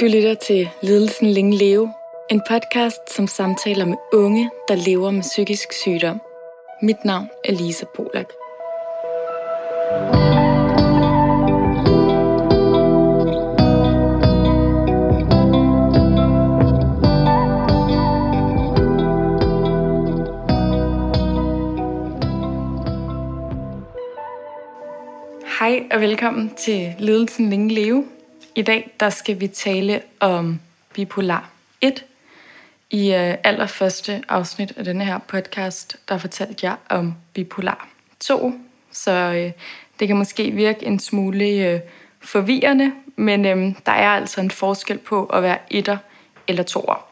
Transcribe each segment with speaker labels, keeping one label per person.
Speaker 1: Du lytter til Lidelsen Længe Leve, en podcast, som samtaler med unge, der lever med psykisk sygdom. Mit navn er Lisa Polak. Hej og velkommen til Ledelsen Længe Leve. I dag der skal vi tale om bipolar 1. I øh, allerførste afsnit af denne her podcast, der fortalte jeg om bipolar 2. Så øh, det kan måske virke en smule øh, forvirrende, men øh, der er altså en forskel på at være etter eller toer.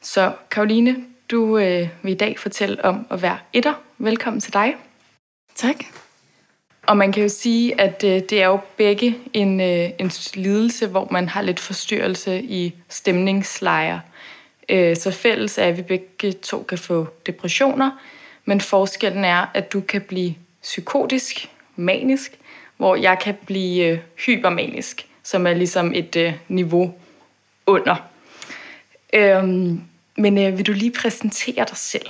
Speaker 1: Så Karoline, du øh, vil i dag fortælle om at være etter. Velkommen til dig.
Speaker 2: Tak.
Speaker 1: Og man kan jo sige, at øh, det er jo begge en, øh, en lidelse, hvor man har lidt forstyrrelse i stemningslejer. Øh, så fælles er, at vi begge to kan få depressioner, men forskellen er, at du kan blive psykotisk, manisk, hvor jeg kan blive øh, hypermanisk, som er ligesom et øh, niveau under. Øhm, men øh, vil du lige præsentere dig selv?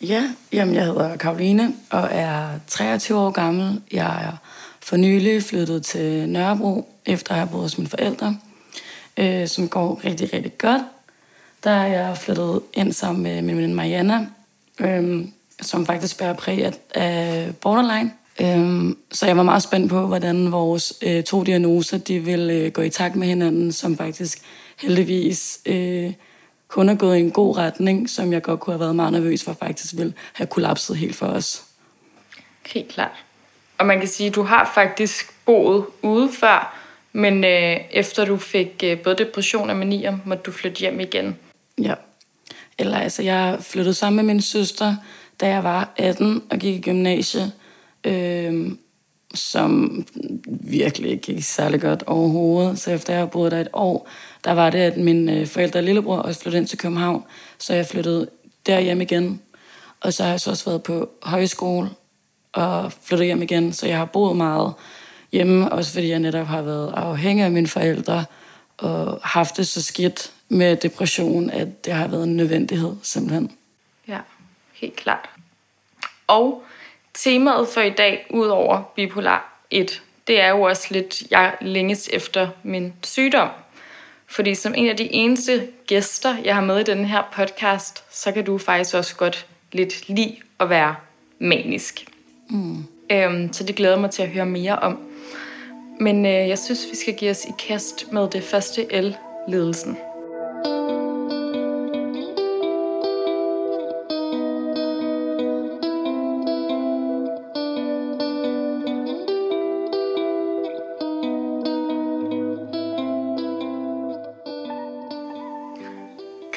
Speaker 2: Ja, jamen jeg hedder Karoline og er 23 år gammel. Jeg er for nylig flyttet til Nørrebro, efter at have boet hos mine forældre, øh, som går rigtig, rigtig godt. Der er jeg flyttet ind sammen med min veninde Mariana, øh, som faktisk bærer præg af, borderline. Øh, så jeg var meget spændt på, hvordan vores øh, to diagnoser de ville øh, gå i takt med hinanden, som faktisk heldigvis... Øh, kun er gået i en god retning, som jeg godt kunne have været meget nervøs for, faktisk ville have kollapset helt for os.
Speaker 1: Helt klart. Og man kan sige, at du har faktisk boet ude før, men øh, efter du fik øh, både depression og manier, måtte du flytte hjem igen.
Speaker 2: Ja. Eller altså, jeg flyttede sammen med min søster, da jeg var 18 og gik i gymnasiet, øh, som virkelig ikke gik særlig godt overhovedet. Så efter jeg har boet der et år, der var det, at min øh, forældre og lillebror også flyttede ind til København, så jeg flyttede derhjem igen. Og så har jeg så også været på højskole og flyttet hjem igen, så jeg har boet meget hjemme, også fordi jeg netop har været afhængig af mine forældre og haft det så skidt med depression, at det har været en nødvendighed simpelthen.
Speaker 1: Ja, helt klart. Og temaet for i dag, udover bipolar 1, det er jo også lidt, jeg længes efter min sygdom. Fordi som en af de eneste gæster, jeg har med i den her podcast, så kan du faktisk også godt lidt lide at være manisk. Mm. Øhm, så det glæder mig til at høre mere om. Men øh, jeg synes, vi skal give os i kast med det første L, ledelsen.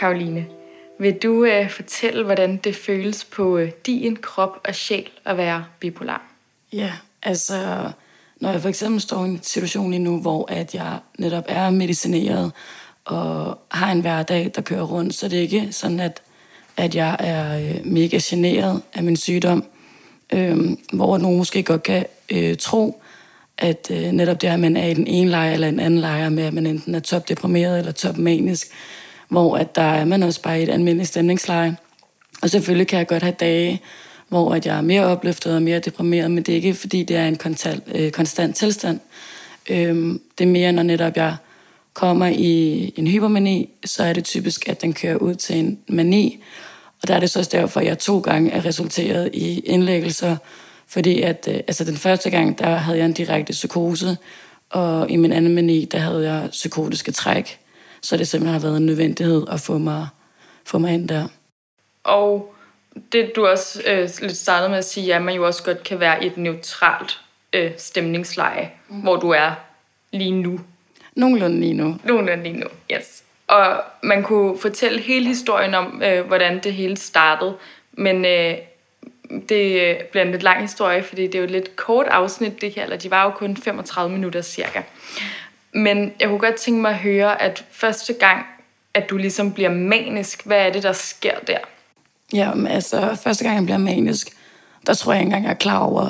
Speaker 1: Karoline, vil du øh, fortælle, hvordan det føles på øh, din krop og sjæl at være bipolar?
Speaker 2: Ja, altså når jeg for eksempel står i en situation lige nu, hvor at jeg netop er medicineret og har en hverdag, der kører rundt, så det er ikke sådan, at, at jeg er øh, mega generet af min sygdom, øh, hvor nogen måske godt kan øh, tro, at øh, netop det her, at man er i den ene lejr eller en anden lejr med, at man enten er topdeprimeret eller topmanisk, hvor at der er man også bare i et almindeligt stemningsleje. Og selvfølgelig kan jeg godt have dage, hvor at jeg er mere opløftet og mere deprimeret, men det er ikke, fordi det er en konstant, øh, konstant tilstand. Øhm, det er mere, når netop jeg kommer i en hypermani, så er det typisk, at den kører ud til en mani. Og der er det så også derfor, at jeg to gange er resulteret i indlæggelser, fordi at, øh, altså den første gang, der havde jeg en direkte psykose, og i min anden mani, der havde jeg psykotiske træk så det simpelthen har været en nødvendighed at få mig, få mig ind der.
Speaker 1: Og det du også øh, lidt startede med at sige, er, at man jo også godt kan være i et neutralt øh, stemningsleje, mm. hvor du er lige nu.
Speaker 2: Nogenlunde lige nu.
Speaker 1: Nogenlunde lige nu, yes. Og man kunne fortælle hele historien om, øh, hvordan det hele startede, men øh, det bliver en lidt lang historie, fordi det er jo et lidt kort afsnit, det her, eller de var jo kun 35 minutter cirka. Men jeg kunne godt tænke mig at høre, at første gang, at du ligesom bliver manisk, hvad er det, der sker der?
Speaker 2: Ja, men altså, første gang jeg bliver manisk, der tror jeg ikke engang, jeg er klar over,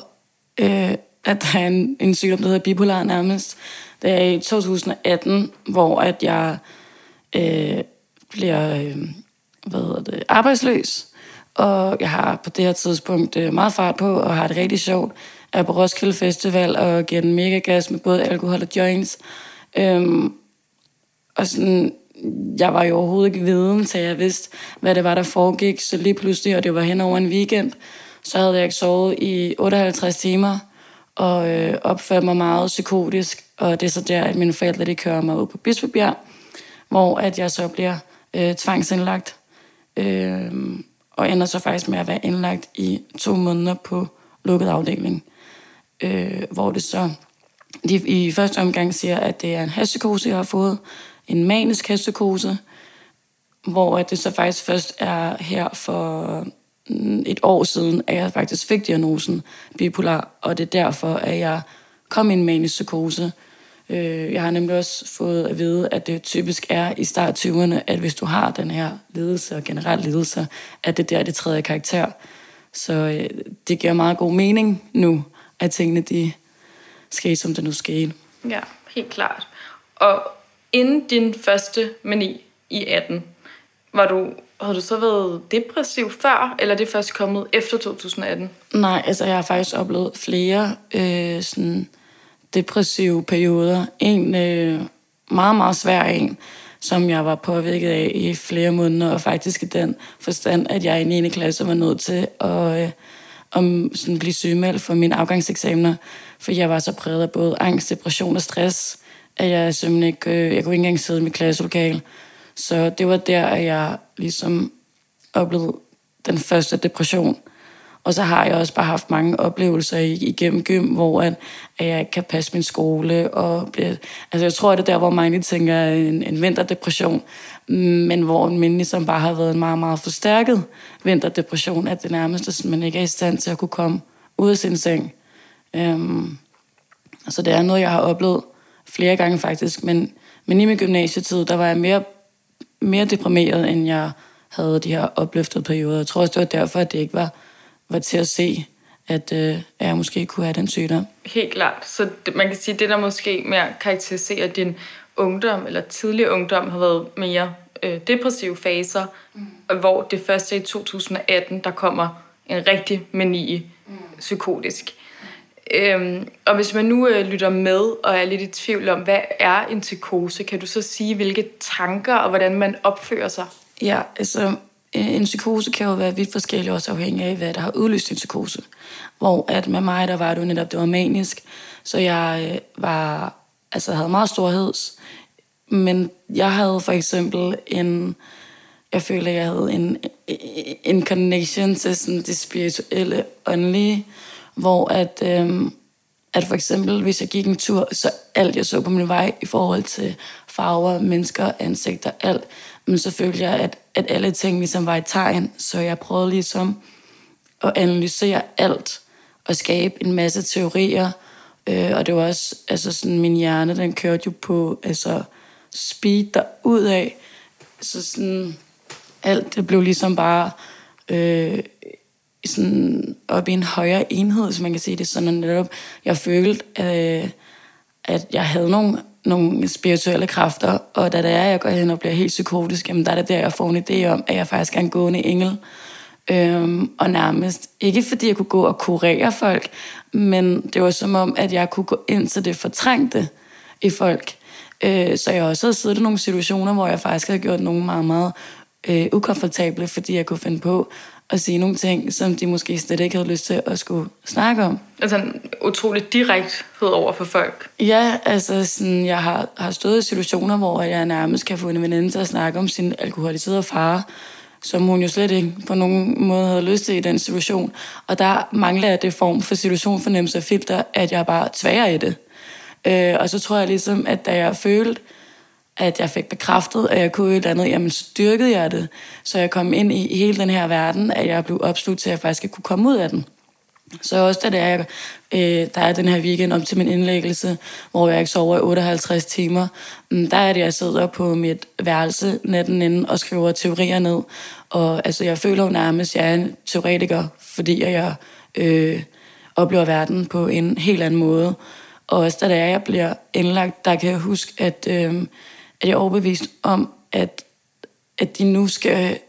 Speaker 2: øh, at der er en, en sygdom, der hedder bipolar nærmest. Det er i 2018, hvor at jeg øh, bliver øh, hvad hedder det, arbejdsløs, og jeg har på det her tidspunkt øh, meget fart på, og har det rigtig sjovt. Jeg er på Roskilde Festival og giver den mega gas med både alkohol og joints. Øhm, og sådan, jeg var jo overhovedet ikke viden, så jeg vidste, hvad det var, der foregik. Så lige pludselig, og det var hen over en weekend, så havde jeg ikke sovet i 58 timer, og øh, opførte mig meget psykotisk. Og det er så der, at mine forældre de kører mig ud på Bispebjerg, hvor at jeg så bliver øh, tvangsindlagt. Øh, og ender så faktisk med at være indlagt i to måneder på lukket afdeling. Øh, hvor det så de i første omgang siger, at det er en hastekose, jeg har fået. En manisk hastekose. Hvor at det så faktisk først er her for mm, et år siden, at jeg faktisk fik diagnosen bipolar. Og det er derfor, at jeg kom i en manisk psykose. Øh, jeg har nemlig også fået at vide, at det typisk er i start 20'erne, at hvis du har den her ledelse og generelt ledelse, at det der det tredje karakter. Så øh, det giver meget god mening nu, at tingene de skete, som det nu skete.
Speaker 1: Ja, helt klart. Og inden din første mani i 18, var du, havde du så været depressiv før, eller er det først kommet efter 2018?
Speaker 2: Nej, altså jeg har faktisk oplevet flere øh, sådan depressive perioder. En øh, meget, meget svær en, som jeg var påvirket af i flere måneder, og faktisk i den forstand, at jeg i 9. klasse var nødt til at øh, om, sådan blive sygemeldt for mine afgangseksamener, for jeg var så præget af både angst, depression og stress, at jeg simpelthen ikke, øh, jeg kunne ikke engang sidde i mit klasselokale. Så det var der, at jeg ligesom oplevede den første depression. Og så har jeg også bare haft mange oplevelser igennem gym, hvor at, at jeg ikke kan passe min skole. Og bliver, altså jeg tror, det er der, hvor mange tænker en, en vinterdepression. Men hvor en min ligesom bare har været en meget, meget forstærket vinterdepression, at det nærmest at man ikke er i stand til at kunne komme ud af sin seng. Øhm, så det er noget, jeg har oplevet flere gange faktisk. Men, men i min gymnasietid, der var jeg mere, mere deprimeret, end jeg havde de her opløftede perioder. Jeg tror også, det var derfor, at det ikke var var til at se, at, øh, at jeg måske kunne have den sygdom.
Speaker 1: Helt klart. Så det, man kan sige, at det, der måske mere karakteriserer din ungdom, eller tidlig ungdom, har været mere øh, depressive faser, mm. hvor det første i 2018, der kommer en rigtig mani mm. psykotisk. Øhm, og hvis man nu øh, lytter med og er lidt i tvivl om, hvad er en psykose, kan du så sige, hvilke tanker og hvordan man opfører sig?
Speaker 2: Ja, altså Øh, en psykose kan jo være vidt forskellig, også afhængig af, hvad der har udløst en psykose. Hvor at med mig, der var det jo netop, det var manisk, så jeg øh, var, altså havde meget storheds. Men jeg havde for eksempel en, jeg føler, jeg havde en, øh, en connection til sådan det spirituelle, åndelige, hvor at, øhm, at for eksempel, hvis jeg gik en tur, så alt jeg så på min vej i forhold til farver, mennesker, ansigter, alt, men så følte jeg, at, at alle ting ligesom var et tegn, så jeg prøvede ligesom at analysere alt og skabe en masse teorier. Øh, og det var også, altså sådan, min hjerne, den kørte jo på altså, speed derud af. Så sådan, alt det blev ligesom bare øh, sådan op i en højere enhed, hvis man kan sige det sådan. Netop, jeg følte, øh, at jeg havde nogle nogle spirituelle kræfter, og da det er, jeg går hen og bliver helt psykotisk, jamen der er det der, jeg får en idé om, at jeg faktisk er en gående engel. Øhm, og nærmest, ikke fordi jeg kunne gå og kurere folk, men det var som om, at jeg kunne gå ind til det fortrængte i folk. Øh, så jeg også havde siddet i nogle situationer, hvor jeg faktisk havde gjort nogle meget, meget øh, ukomfortable, fordi jeg kunne finde på at sige nogle ting, som de måske slet ikke havde lyst til at skulle snakke om.
Speaker 1: Altså en utrolig direkthed over for folk.
Speaker 2: Ja, altså sådan, jeg har, har stået i situationer, hvor jeg nærmest kan få en veninde til at snakke om sin alkoholiserede far, som hun jo slet ikke på nogen måde havde lyst til i den situation. Og der mangler jeg det form for situationfornemmelse og filter, at jeg bare tværer i det. Øh, og så tror jeg ligesom, at da jeg følte, at jeg fik bekræftet, at jeg kunne et eller andet, jamen styrkede jeg det. Så jeg kom ind i hele den her verden, at jeg blev opslugt til, at jeg faktisk kunne komme ud af den. Så også da det er, øh, der er den her weekend op til min indlæggelse, hvor jeg ikke sover i 58 timer, mm, der er det, jeg sidder på mit værelse natten inden og skriver teorier ned. Og altså, jeg føler jo nærmest, at jeg er en teoretiker, fordi jeg øh, oplever verden på en helt anden måde. Og også da det er, jeg bliver indlagt, der kan jeg huske, at... Øh, at jeg er overbevist om, at, at de nu skal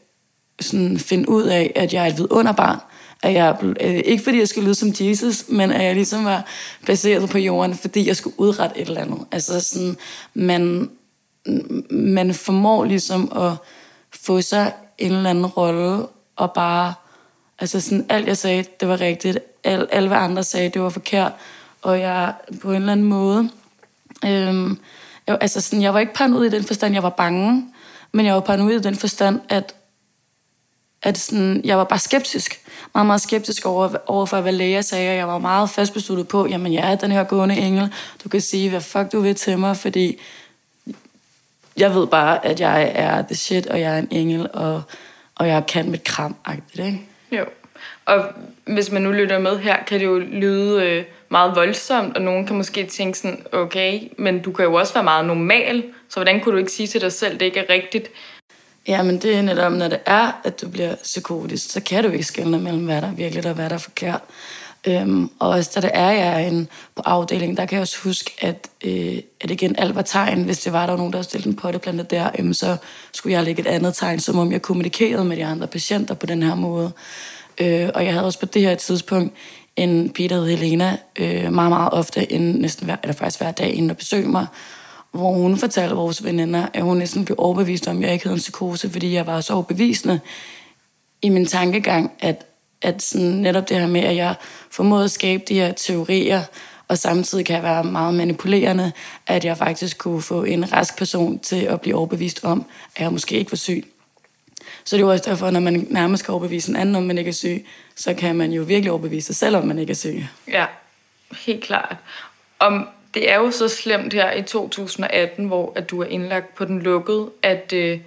Speaker 2: sådan finde ud af, at jeg er et vidunderbarn. At jeg, øh, ikke fordi jeg skulle lyde som Jesus, men at jeg ligesom var placeret på jorden, fordi jeg skulle udrette et eller andet. Altså sådan, man, man formår ligesom at få sig en eller anden rolle, og bare, altså sådan, alt jeg sagde, det var rigtigt. Alt, alt hvad andre sagde, det var forkert. Og jeg på en eller anden måde, Øh, jeg, altså sådan, jeg var ikke paranoid i den forstand, jeg var bange, men jeg var paranoid i den forstand, at, at sådan, jeg var bare skeptisk. Meget, meget skeptisk over, over for, hvad læger sagde, og jeg var meget fastbesluttet på, jamen jeg er den her gående engel, du kan sige, hvad fuck du vil til mig, fordi jeg ved bare, at jeg er the shit, og jeg er en engel, og, og jeg kan mit kram ikke?
Speaker 1: Jo. Og hvis man nu lytter med her, kan det jo lyde øh, meget voldsomt, og nogen kan måske tænke sådan, okay, men du kan jo også være meget normal, så hvordan kunne du ikke sige til dig selv, at det ikke er rigtigt?
Speaker 2: Ja, men det er netop, når det er, at du bliver psykotisk, så kan du ikke skelne mellem, hvad der er virkelig og hvad der er forkert. Øhm, og også da det er, jeg er en, på afdelingen, der kan jeg også huske, at, øh, at igen alt var tegn. Hvis det var, der var nogen, der havde stillet en potteplante der, øhm, så skulle jeg lægge et andet tegn, som om jeg kommunikerede med de andre patienter på den her måde. Øh, og jeg havde også på det her tidspunkt en pige, der hed Helena, øh, meget, meget ofte, inden, næsten hver, eller faktisk hver dag, inden at besøge mig, hvor hun fortalte vores veninder, at hun næsten blev overbevist om, at jeg ikke havde en psykose, fordi jeg var så overbevisende i min tankegang, at at sådan, netop det her med, at jeg formåede at skabe de her teorier, og samtidig kan jeg være meget manipulerende, at jeg faktisk kunne få en rask person til at blive overbevist om, at jeg måske ikke var syg. Så det er også derfor, når man nærmest kan overbevise en anden om, man ikke er syg, så kan man jo virkelig overbevise sig selv om, man ikke er syg.
Speaker 1: Ja, helt klart. Om det er jo så slemt her i 2018, hvor at du er indlagt på den lukkede, at, øh,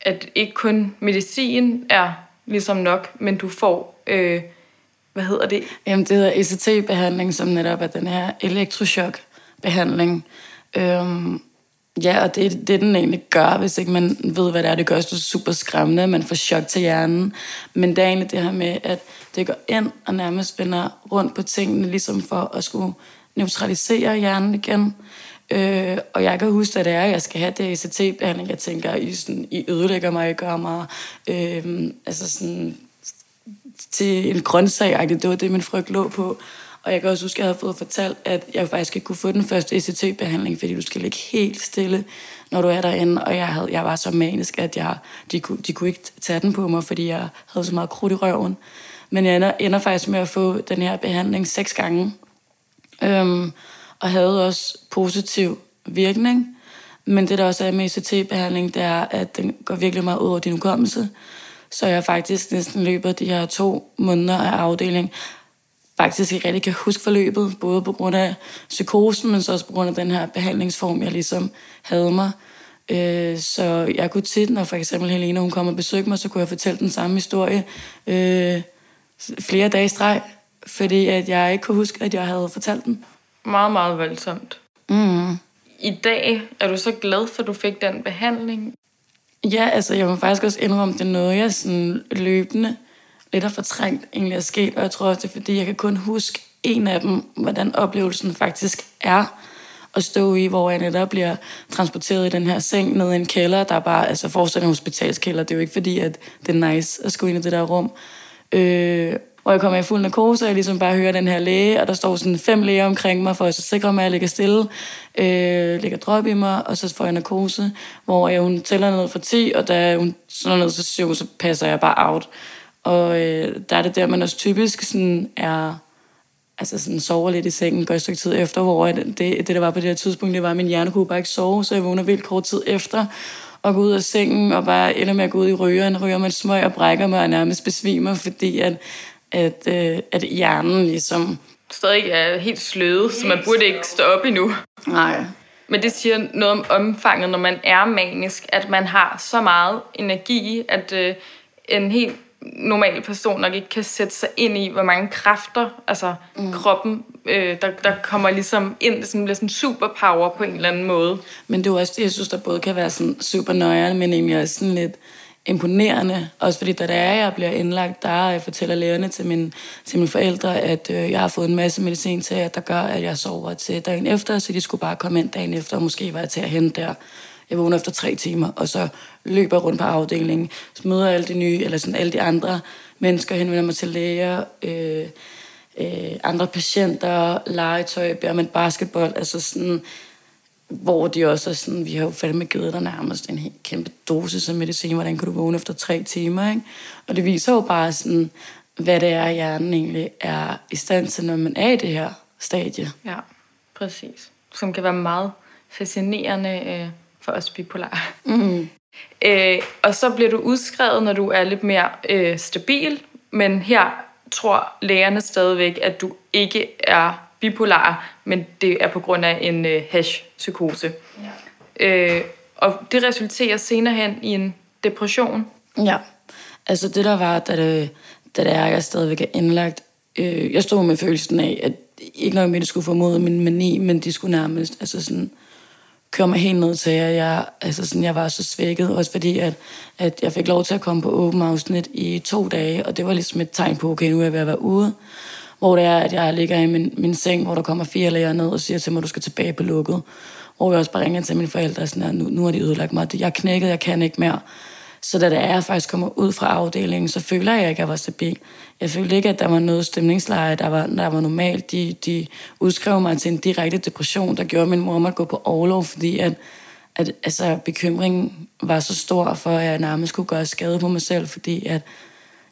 Speaker 1: at ikke kun medicin er ligesom nok, men du får, øh, hvad hedder det?
Speaker 2: Jamen, det hedder ECT-behandling, som netop er den her elektroshock-behandling. Øhm, ja, og det, det den egentlig gør, hvis ikke man ved, hvad det er, det gør, så super skræmmende, man får chok til hjernen. Men det er egentlig det her med, at det går ind og nærmest vender rundt på tingene, ligesom for at skulle neutralisere hjernen igen. Øh, og jeg kan huske, at det er, at jeg skal have det ECT-behandling. Jeg tænker, I, sådan, I ødelægger mig, I gør mig øh, altså sådan, til en grøntsag. Det var det, min frygt lå på. Og jeg kan også huske, at jeg havde fået fortalt, at jeg faktisk ikke kunne få den første ECT-behandling, fordi du skal ligge helt stille, når du er derinde. Og jeg, havde, jeg var så manisk, at jeg, de, kunne, de kunne ikke tage den på mig, fordi jeg havde så meget krudt i røven. Men jeg ender, ender faktisk med at få den her behandling seks gange. Øhm, og havde også positiv virkning. Men det, der også er med ECT-behandling, det er, at den går virkelig meget ud over din hukommelse. Så jeg faktisk næsten løber de her to måneder af afdeling, faktisk ikke rigtig kan huske forløbet, både på grund af psykosen, men så også på grund af den her behandlingsform, jeg ligesom havde mig. Øh, så jeg kunne tit, når for eksempel Helena hun kom og besøgte mig, så kunne jeg fortælle den samme historie øh, flere dage i streg, fordi at jeg ikke kunne huske, at jeg havde fortalt den
Speaker 1: meget, meget voldsomt.
Speaker 2: Mm.
Speaker 1: I dag er du så glad for, at du fik den behandling?
Speaker 2: Ja, altså jeg må faktisk også indrømme, det er noget, jeg sådan løbende lidt er fortrængt egentlig er sket, og jeg tror også, det er fordi, jeg kan kun huske en af dem, hvordan oplevelsen faktisk er at stå i, hvor jeg netop bliver transporteret i den her seng ned i en kælder, der er bare, altså forestiller en hospitalskælder, det er jo ikke fordi, at det er nice at skulle ind i det der rum. Øh, hvor jeg kommer i fuld narkose, og jeg ligesom bare hører den her læge, og der står sådan fem læger omkring mig, for at så sikre mig, at jeg ligger stille, øh, ligger drop i mig, og så får jeg narkose, hvor jeg, hun tæller ned fra 10, og da hun sådan ned til 7, så passer jeg bare out. Og øh, der er det der, man også typisk sådan er altså sådan sover lidt i sengen, går et stykke tid efter, hvor det, det, der var på det her tidspunkt, det var, at min hjerne kunne bare ikke sove, så jeg vågner vildt kort tid efter, og går ud af sengen, og bare ender med at gå ud i rygeren, ryger med et smøg og brækker mig og nærmest besvimer, fordi at at, øh, at hjernen ligesom...
Speaker 1: Stadig er helt sløvet, så man burde ikke stå op endnu.
Speaker 2: Nej.
Speaker 1: Men det siger noget om omfanget, når man er manisk, at man har så meget energi, at øh, en helt normal person nok ikke kan sætte sig ind i, hvor mange kræfter, altså mm. kroppen, øh, der, der kommer ligesom ind, det bliver sådan superpower på en eller anden måde.
Speaker 2: Men det er også det, jeg synes, der både kan være sådan super nøjere, men egentlig også sådan lidt imponerende. Også fordi, da det er, jeg bliver indlagt, der fortæller lægerne til, min, til mine forældre, at øh, jeg har fået en masse medicin til, at der gør, at jeg sover til dagen efter, så de skulle bare komme ind dagen efter, og måske var jeg til at hente der. Jeg vågner efter tre timer, og så løber rundt på afdelingen, så møder alle de nye, eller sådan alle de andre mennesker, henvender mig til læger, øh, øh, andre patienter, legetøj, bærer med basketball, altså sådan, hvor de også er sådan, vi har jo fandme givet dig nærmest en helt kæmpe dosis af medicin, hvordan kan du vågne efter tre timer, ikke? Og det viser jo bare sådan, hvad det er, hjernen egentlig er i stand til, når man er i det her stadie.
Speaker 1: Ja, præcis. Som kan være meget fascinerende øh, for os bipolare.
Speaker 2: Mm.
Speaker 1: Øh, og så bliver du udskrevet, når du er lidt mere øh, stabil, men her tror lægerne stadigvæk, at du ikke er bipolar, men det er på grund af en øh, hash-psykose. Ja. Øh, og det resulterer senere hen i en depression.
Speaker 2: Ja, altså det der var, da det, da det er, jeg stadigvæk er indlagt, øh, jeg stod med følelsen af, at ikke nok med, at det skulle formode min mani, men de skulle nærmest altså sådan, køre mig helt ned til, at jeg, altså sådan, jeg var så svækket. Også fordi, at, at jeg fik lov til at komme på åben afsnit i to dage, og det var ligesom et tegn på, okay, nu er jeg ved at være ude. Hvor det er, at jeg ligger i min, min seng, hvor der kommer fire læger ned og siger til mig, at du skal tilbage på lukket. Hvor jeg også bare ringer til mine forældre og sådan, at nu, nu har de ødelagt mig. Jeg er knækket, jeg kan ikke mere. Så da det er, jeg faktisk kommer ud fra afdelingen, så føler jeg ikke, at jeg var stabil. Jeg følte ikke, at der var noget stemningsleje, der var, der var normalt. De, de udskrev mig til en direkte depression, der gjorde min mor at gå på overlov, fordi at, at altså, bekymringen var så stor for, at jeg nærmest skulle gøre skade på mig selv, fordi at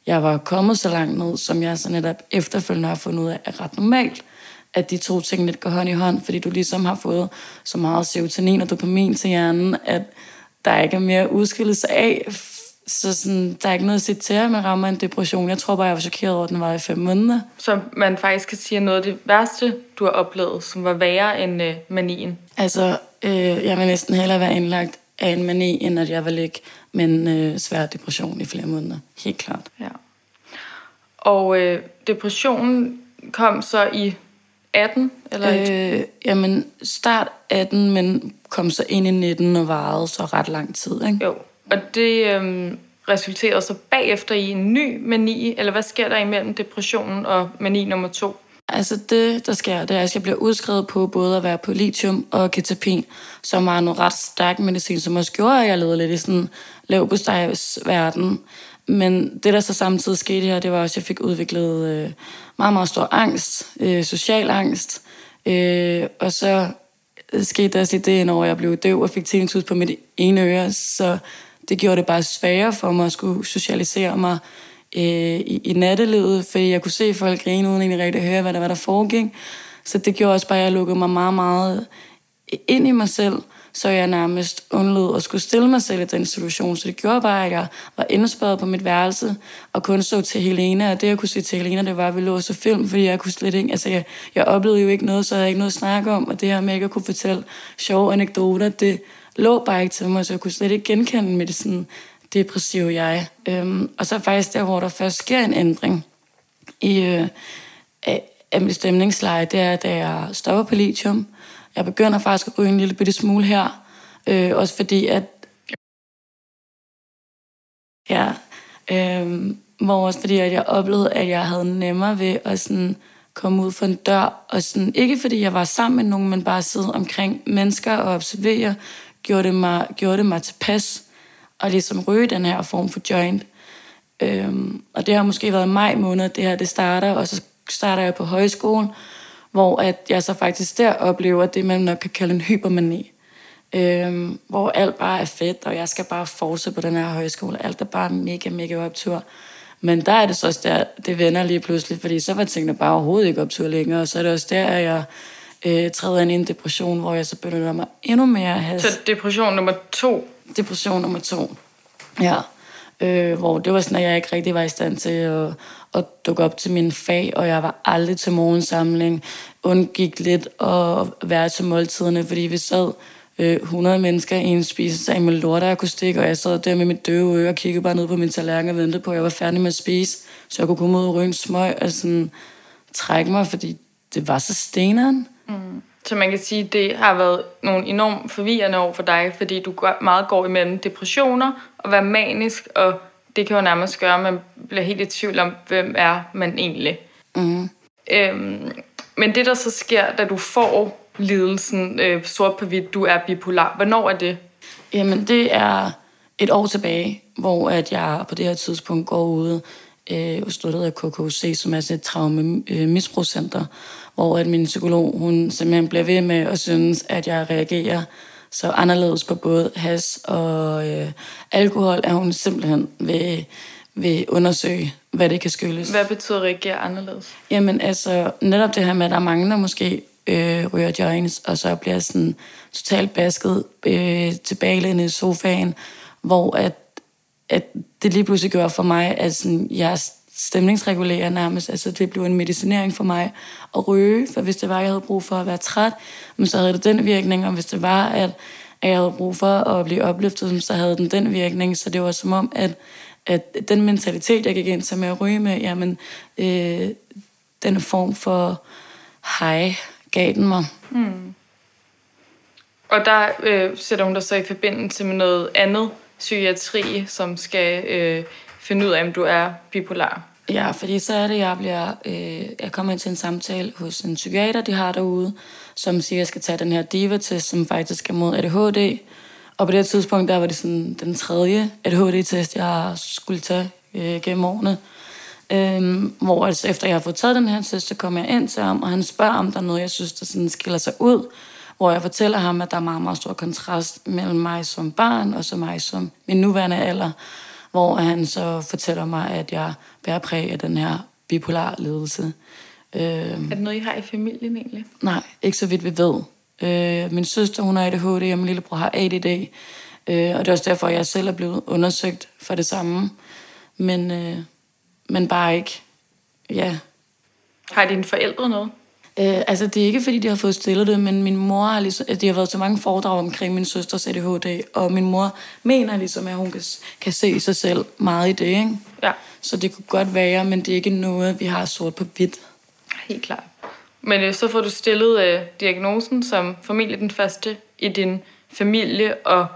Speaker 2: jeg var kommet så langt ned, som jeg så netop efterfølgende har fundet ud af, er ret normalt at de to ting lidt går hånd i hånd, fordi du ligesom har fået så meget serotonin og dopamin til hjernen, at der ikke er mere udskillelse af. Så sådan, der er ikke noget at sige til, at man rammer en depression. Jeg tror bare, jeg var chokeret over, at den var i fem måneder.
Speaker 1: Så man faktisk kan sige, at noget af det værste, du har oplevet, som var værre end øh, manien.
Speaker 2: Altså, øh, jeg vil næsten hellere være indlagt af en mani, end at jeg vil ligge med en øh, svær depression i flere måneder. Helt klart.
Speaker 1: Ja. Og øh, depressionen kom så i 18? Eller
Speaker 2: øh, jamen, start 18, men kom så ind i 19 og varede så ret lang tid, ikke?
Speaker 1: Jo, og det øh, resulterede så bagefter i en ny mani, eller hvad sker der imellem depressionen og mani nummer to?
Speaker 2: Altså det, der sker, det er, at jeg bliver udskrevet på både at være på lithium og ketapin, som er noget ret stærk medicin, som også gjorde, at jeg levede lidt i sådan lav verden. Men det, der så samtidig skete her, det var også, at jeg fik udviklet øh, meget, meget stor angst, øh, social angst. Øh, og så skete der også det, når jeg blev døv og fik tinnitus på mit ene øre, så det gjorde det bare sværere for mig at skulle socialisere mig øh, i, i nattelivet, fordi jeg kunne se folk grine uden egentlig rigtig at høre, hvad der var, der foregik. Så det gjorde også bare, at jeg lukkede mig meget, meget ind i mig selv så jeg nærmest undlod at skulle stille mig selv i den situation. Så det gjorde bare, at jeg var indespærret på mit værelse og kun så til Helena. Og det, jeg kunne se til Helena, det var, at vi lå så film, fordi jeg kunne slet ikke... Altså, jeg, jeg oplevede jo ikke noget, så jeg havde ikke noget at snakke om. Og det her med ikke at kunne fortælle sjove anekdoter, det lå bare ikke til mig, så jeg kunne slet ikke genkende med det sådan depressive jeg. Øhm, og så faktisk der, hvor der først sker en ændring i, øh, af, af mit stemningsleje, det er, da jeg stopper på lithium, jeg begynder faktisk at ryge en lille bitte smule her. Øh, også fordi, at... Ja, øh, hvor også fordi, at jeg oplevede, at jeg havde nemmere ved at sådan komme ud for en dør. Og sådan, ikke fordi jeg var sammen med nogen, men bare sidde omkring mennesker og observere, gjorde det mig, gjorde det mig tilpas og ligesom ryge den her form for joint. Øhm, og det har måske været maj måned, det her det starter, og så starter jeg på højskolen, hvor at jeg så faktisk der oplever det, man nok kan kalde en hypermani. Øhm, hvor alt bare er fedt, og jeg skal bare fortsætte på den her højskole. Alt er bare mega, mega optur. Men der er det så også der, det vender lige pludselig, fordi så var tingene bare overhovedet ikke optur længere, og så er det også der, at jeg øh, træder ind i en depression, hvor jeg så begynder mig endnu mere at have...
Speaker 1: Så depression nummer to?
Speaker 2: Depression nummer to, ja. Øh, hvor det var sådan, at jeg ikke rigtig var i stand til at, at dukke op til min fag, og jeg var aldrig til morgensamling, undgik lidt at være til måltiderne, fordi vi sad øh, 100 mennesker i en spisesal med lort og akustik, og jeg sad der med mit døve øre og kiggede bare ned på min tallerken og ventede på, at jeg var færdig med at spise, så jeg kunne komme ud og ryge en smøg og sådan trække mig, fordi det var så steneren.
Speaker 1: Mm. Så man kan sige, at det har været nogle enormt forvirrende år for dig, fordi du meget går imellem depressioner og være manisk, og det kan jo nærmest gøre, at man bliver helt i tvivl om, hvem er man egentlig.
Speaker 2: Mm.
Speaker 1: Øhm, men det, der så sker, da du får lidelsen øh, sort på hvidt, du er bipolar, hvornår er det?
Speaker 2: Jamen, det er et år tilbage, hvor at jeg på det her tidspunkt går ud øh, og støttet af KKC, som er et traume øh, misbrugscenter, hvor at min psykolog, hun simpelthen bliver ved med at synes, at jeg reagerer så anderledes på både has og øh, alkohol, at hun simpelthen vil, vil undersøge, hvad det kan skyldes.
Speaker 1: Hvad betyder reagere anderledes?
Speaker 2: Jamen altså, netop det her med, at der er mange, der måske øh, ryger joints, og så bliver sådan totalt basket øh, tilbage i sofaen, hvor at, at det lige pludselig gør for mig, at sådan, jeg stemningsregulerer nærmest. Altså det blev en medicinering for mig at ryge, for hvis det var, at jeg havde brug for at være træt, men så havde det den virkning, og hvis det var, at, at jeg havde brug for at blive opløftet, så havde den den virkning. Så det var som om, at, at den mentalitet, jeg gik ind til med at ryge med, jamen, øh, den form for hej gav den mig. Mm.
Speaker 1: Og der øh, sætter hun dig så i forbindelse med noget andet psykiatri, som skal øh, finde ud af, om du er bipolar.
Speaker 2: Ja, fordi så er det, jeg bliver, øh, jeg kommer ind til en samtale hos en psykiater, de har derude, som siger, at jeg skal tage den her DIVA-test, som faktisk er mod ADHD. Og på det tidspunkt, der var det sådan den tredje ADHD-test, jeg skulle tage øh, gennem årene. Øhm, hvor altså, efter jeg har fået taget den her test, så kommer jeg ind til ham, og han spørger, om der er noget, jeg synes, der sådan skiller sig ud. Hvor jeg fortæller ham, at der er meget, meget stor kontrast mellem mig som barn, og så mig som min nuværende alder hvor han så fortæller mig, at jeg bærer præg af den her bipolar ledelse.
Speaker 1: Øh, er det noget, I har i familien egentlig?
Speaker 2: Nej, ikke så vidt vi ved. Øh, min søster, hun har ADHD, og min lillebror har ADD. Øh, og det er også derfor, jeg selv er blevet undersøgt for det samme. Men, øh, men bare ikke, ja.
Speaker 1: Har dine forældre noget?
Speaker 2: Øh, altså, det er ikke, fordi de har fået stillet det, men min mor har ligesom, de har været til mange foredrag omkring min søsters ADHD, og min mor mener ligesom, at hun kan, kan se sig selv meget i det, ikke?
Speaker 1: Ja.
Speaker 2: Så det kunne godt være, men det er ikke noget, vi har sort på hvidt.
Speaker 1: Helt klart. Men øh, så får du stillet øh, diagnosen som formentlig den første i din familie, og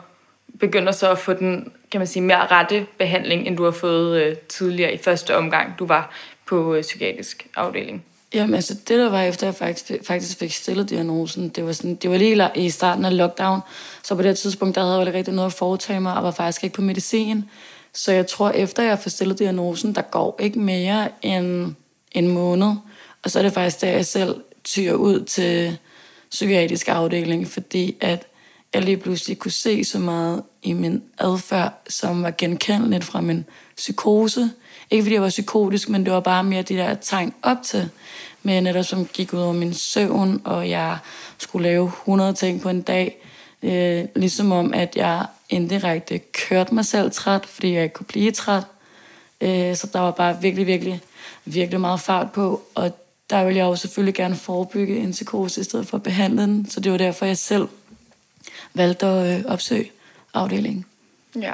Speaker 1: begynder så at få den, kan man sige, mere rette behandling, end du har fået øh, tidligere i første omgang, du var på øh, psykiatrisk afdeling.
Speaker 2: Jamen altså, det der var efter, jeg faktisk, faktisk fik stillet diagnosen, det var, sådan, det var lige i starten af lockdown, så på det tidspunkt, der havde jeg rigtig noget at foretage mig, og var faktisk ikke på medicin. Så jeg tror, efter jeg fik stillet diagnosen, der går ikke mere end en måned. Og så er det faktisk, da jeg selv tyrer ud til psykiatrisk afdeling, fordi at jeg lige pludselig kunne se så meget i min adfærd, som var genkendeligt fra min psykose. Ikke fordi jeg var psykotisk, men det var bare mere de der tegn op til, Men netop som gik ud over min søvn, og jeg skulle lave 100 ting på en dag. Øh, ligesom om, at jeg indirekte kørte mig selv træt, fordi jeg ikke kunne blive træt. Øh, så der var bare virkelig, virkelig, virkelig meget fart på, og der ville jeg jo selvfølgelig gerne forebygge en psykose i stedet for at behandle den. Så det var derfor, jeg selv valgte at øh, opsøge afdelingen.
Speaker 1: Ja.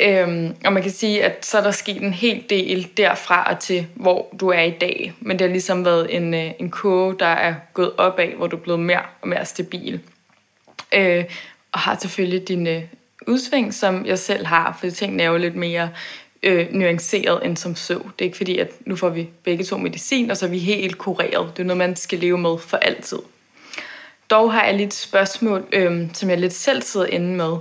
Speaker 1: Øhm, og man kan sige, at så er der sket en hel del derfra og til, hvor du er i dag. Men det har ligesom været en, øh, en kurve, der er gået opad, hvor du er blevet mere og mere stabil. Øh, og har selvfølgelig dine øh, udsving, som jeg selv har, for tingene er jo lidt mere øh, nuanceret end som så. Det er ikke fordi, at nu får vi begge to medicin, og så er vi helt kureret. Det er noget, man skal leve med for altid. Dog har jeg lidt spørgsmål, øh, som jeg lidt selv sidder inde med.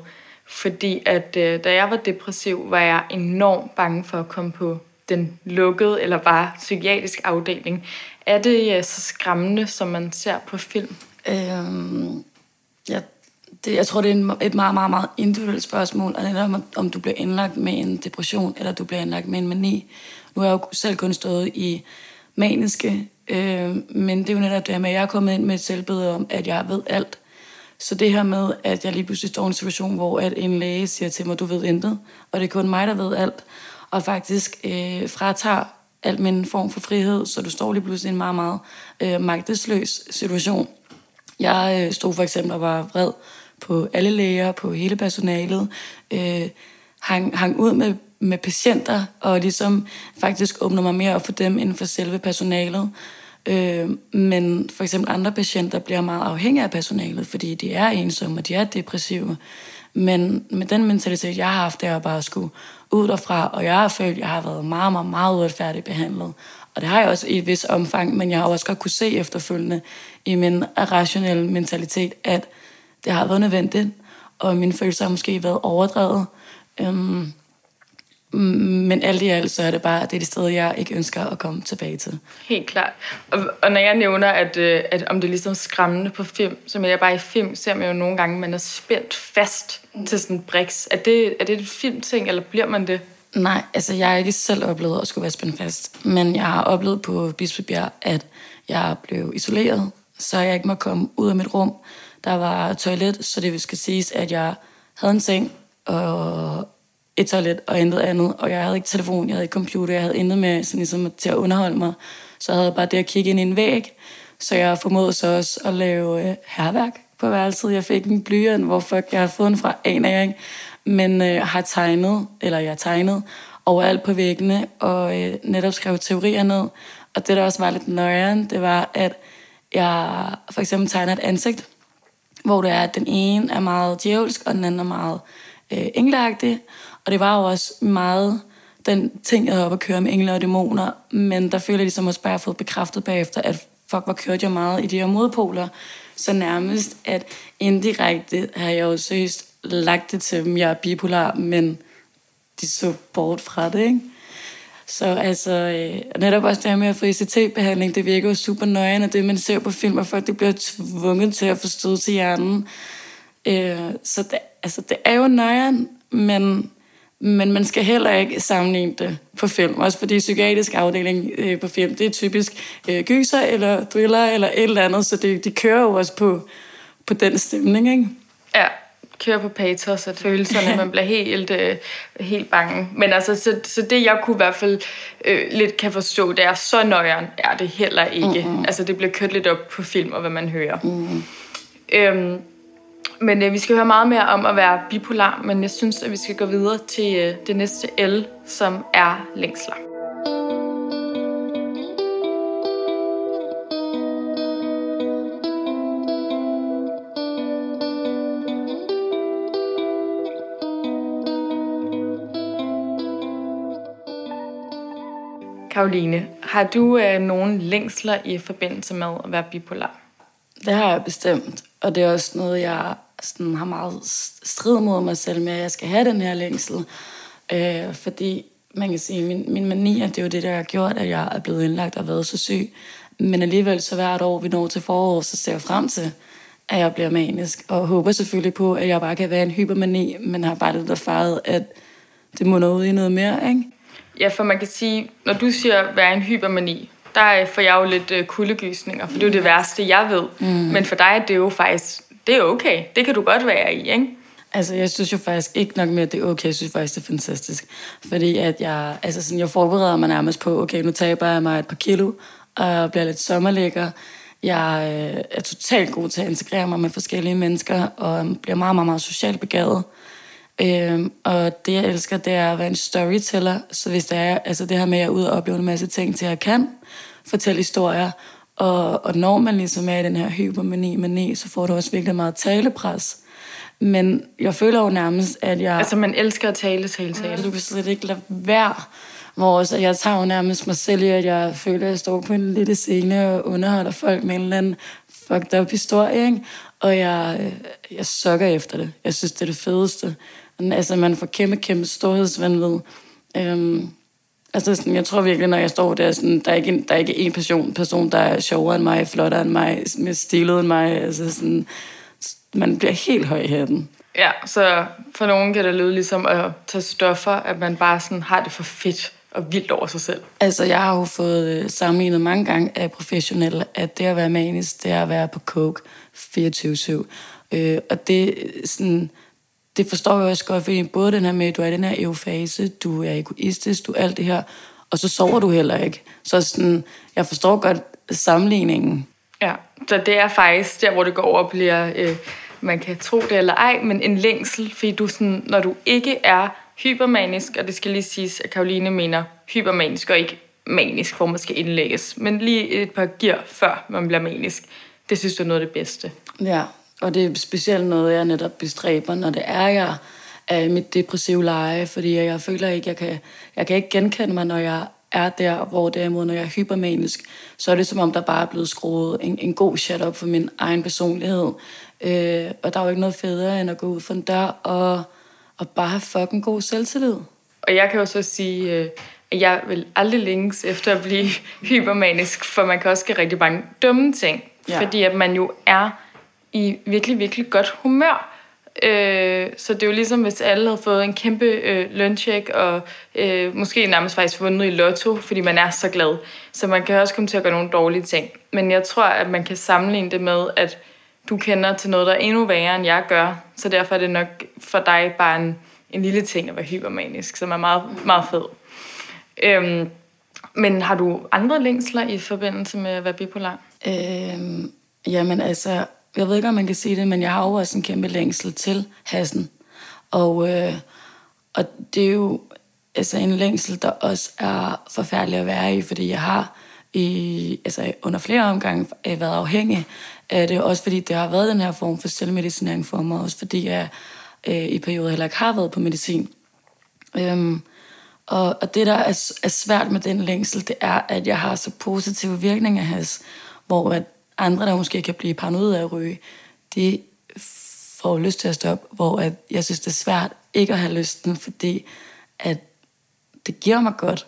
Speaker 1: Fordi at øh, da jeg var depressiv, var jeg enormt bange for at komme på den lukkede eller bare psykiatrisk afdeling. Er det øh, så skræmmende, som man ser på film?
Speaker 2: Øhm, ja, det, jeg tror, det er et meget, meget, meget individuelt spørgsmål, og det er om, om du bliver indlagt med en depression, eller du bliver indlagt med en mani. Nu har jeg jo selv kun stået i maniske, øh, men det er jo netop det med, at jeg er kommet ind med et selvbillede om, at jeg ved alt. Så det her med, at jeg lige pludselig står i en situation, hvor at en læge siger til mig, du ved intet, og det er kun mig, der ved alt, og faktisk øh, fratager alt min form for frihed, så du står lige pludselig i en meget, meget øh, magtesløs situation. Jeg øh, stod for eksempel og var vred på alle læger, på hele personalet, øh, hang, hang ud med, med patienter, og ligesom faktisk åbner mig mere op for dem end for selve personalet. Øh, men for eksempel andre patienter bliver meget afhængige af personalet, fordi de er ensomme, og de er depressive. Men med den mentalitet, jeg har haft, det er bare skulle ud derfra, og jeg har følt, at jeg har været meget, meget, meget uretfærdigt behandlet. Og det har jeg også i et vis omfang, men jeg har også godt kunne se efterfølgende i min rationelle mentalitet, at det har været nødvendigt. og mine følelser har måske været overdrevet. Øhm, men alt i alt, så er det bare, det er det sted, jeg ikke ønsker at komme tilbage til.
Speaker 1: Helt klart. Og, og når jeg nævner, at, øh, at om det er ligesom skræmmende på film, så mener jeg bare i film, ser man jo nogle gange, at man er spændt fast mm. til sådan en briks. Er det, er det et filmting, eller bliver man det?
Speaker 2: Nej, altså jeg har ikke selv oplevet at skulle være spændt fast. Men jeg har oplevet på Bispebjerg, at jeg blev isoleret, så jeg ikke må komme ud af mit rum. Der var toilet, så det skal siges, at jeg havde en seng og et toilet og intet andet. Og jeg havde ikke telefon, jeg havde ikke computer, jeg havde intet med sådan ligesom, til at underholde mig. Så jeg havde bare det at kigge ind i en væg. Så jeg formåede så også at lave øh, herværk på værelset. Jeg fik en blyant, hvor fuck jeg har fået den fra, en af ikke. Men øh, har tegnet, eller jeg har tegnet overalt på væggene, og øh, netop skrev teorier ned. Og det, der også var lidt nøjeren, det var, at jeg for eksempel tegner et ansigt, hvor det er, at den ene er meget djævelsk, og den anden er meget øh, engleagtig. Og det var jo også meget den ting, jeg havde op at køre med engle og dæmoner, men der føler jeg ligesom også bare, at jeg har fået bekræftet bagefter, at fuck, hvor kørte jeg meget i de her modpoler. Så nærmest, at indirekte har jeg jo seriøst lagt det til dem, jeg er bipolar, men de så bort fra det, ikke? Så altså, øh, netop også det her med at få ICT-behandling, det virker jo super nøje, og det man ser på film, og folk det bliver tvunget til at forstå til hjernen. Øh, så det, altså, det er jo nøjeren, men, men man skal heller ikke sammenligne det på film. Også fordi psykiatrisk afdeling øh, på film, det er typisk øh, gyser eller thriller eller et eller andet, så det, de kører jo også på, på den stemning, ikke?
Speaker 1: Ja, kører på patos og følelserne, man bliver helt, øh, helt bange. Men altså, så, så det jeg kunne i hvert fald øh, lidt kan forstå, det er så nøjeren er det heller ikke. Mm-hmm. Altså det bliver kørt lidt op på film og hvad man hører. Mm. Øhm, men øh, vi skal høre meget mere om at være bipolar, men jeg synes, at vi skal gå videre til øh, det næste L, som er længsler. Karoline, har du øh, nogen længsler i forbindelse med at være bipolar?
Speaker 2: Det har jeg bestemt, og det er også noget, jeg sådan, har meget strid mod mig selv med, at jeg skal have den her længsel. Øh, fordi man kan sige, min, min manier, det er jo det, der har gjort, at jeg er blevet indlagt og været så syg. Men alligevel, så hvert år, vi når til foråret, så ser jeg frem til, at jeg bliver manisk. Og håber selvfølgelig på, at jeg bare kan være en hypermani, men har bare lidt erfaret, at det må nå ud i noget mere, ikke?
Speaker 1: Ja, for man kan sige, når du siger, at være en hypermani, der får jeg jo lidt øh, kuldegysninger, for det er jo det værste, jeg ved. Mm. Men for dig, det er jo faktisk, det er okay. Det kan du godt være i, ikke?
Speaker 2: Altså, jeg synes jo faktisk ikke nok mere, at det er okay. Jeg synes faktisk, det er fantastisk. Fordi at jeg, altså sådan, jeg forbereder mig nærmest på, okay, nu taber jeg mig et par kilo, og bliver lidt sommerlækker. Jeg øh, er totalt god til at integrere mig med forskellige mennesker, og bliver meget, meget, meget socialt begavet. Øhm, og det, jeg elsker, det er at være en storyteller. Så hvis det er, altså det her med, at jeg er ude og opleve en masse ting til, at jeg kan fortælle historier, og, og når man ligesom er i den her hypermani mani, så får du også virkelig meget talepres. Men jeg føler jo nærmest, at jeg...
Speaker 1: Altså, man elsker at tale, tale, tale.
Speaker 2: Du kan slet ikke lade være. Hvor også, jeg tager jo nærmest mig selv i, at jeg føler, at jeg står på en lille scene og underholder folk med en eller anden fucked up historie, ikke? Og jeg, jeg sukker efter det. Jeg synes, det er det fedeste. Altså, man får kæmpe, kæmpe storhedsvandvid. Øhm, altså, sådan, jeg tror virkelig, når jeg står der, sådan, der, er ikke, der er ikke en person, person, der er sjovere end mig, flottere end mig, med stilet end mig. Altså, sådan, man bliver helt høj i hatten.
Speaker 1: Ja, så for nogen kan det lyde ligesom at tage stoffer, at man bare sådan har det for fedt og vildt over sig selv.
Speaker 2: Altså, jeg har jo fået øh, sammenlignet mange gange af professionelle, at det at være manisk, det er at være på coke 24-7. Øh, og det sådan det forstår jeg også godt, fordi både den her med, at du er i den her eufase, du er egoistisk, du er alt det her, og så sover du heller ikke. Så sådan, jeg forstår godt sammenligningen.
Speaker 1: Ja, så det er faktisk der, hvor det går over og bliver, øh, man kan tro det eller ej, men en længsel, fordi du sådan, når du ikke er hypermanisk, og det skal lige siges, at Karoline mener hypermanisk og ikke manisk, hvor man skal indlægges, men lige et par gear før man bliver manisk, det synes du er noget af det bedste.
Speaker 2: Ja, og det er specielt noget, jeg netop bestræber, når det er, jeg er i mit depressive leje, fordi jeg føler ikke, jeg kan, jeg kan ikke genkende mig, når jeg er der, hvor derimod, når jeg er hypermanisk, så er det som om, der bare er blevet skruet en, en god shit op for min egen personlighed. Øh, og der er jo ikke noget federe, end at gå ud for en dør og, og bare have fucking god selvtillid.
Speaker 1: Og jeg kan jo så sige, øh, at jeg vil aldrig længes efter at blive hypermanisk, for man kan også gøre rigtig mange dumme ting. Ja. Fordi at man jo er i virkelig, virkelig godt humør. Øh, så det er jo ligesom, hvis alle havde fået en kæmpe øh, løncheck, og øh, måske nærmest faktisk vundet i lotto, fordi man er så glad. Så man kan også komme til at gøre nogle dårlige ting. Men jeg tror, at man kan sammenligne det med, at du kender til noget, der er endnu værre, end jeg gør. Så derfor er det nok for dig bare en, en lille ting at være hypermanisk, som er meget, meget fed. Øhm, men har du andre længsler i forbindelse med at være bipolar?
Speaker 2: Øhm, jamen altså, jeg ved ikke, om man kan sige det, men jeg har jo også en kæmpe længsel til hassen. Og, øh, og det er jo altså en længsel, der også er forfærdelig at være i, fordi jeg har i, altså under flere omgange været afhængig af det, også fordi det har været den her form for selvmedicinering for mig, også fordi jeg øh, i perioder heller ikke har været på medicin. Øhm, og, og det, der er, er svært med den længsel, det er, at jeg har så positive virkninger af has, hvor at andre, der måske kan blive paranoid af at ryge, de får lyst til at stoppe, hvor at jeg synes, det er svært ikke at have lysten, fordi at det giver mig godt.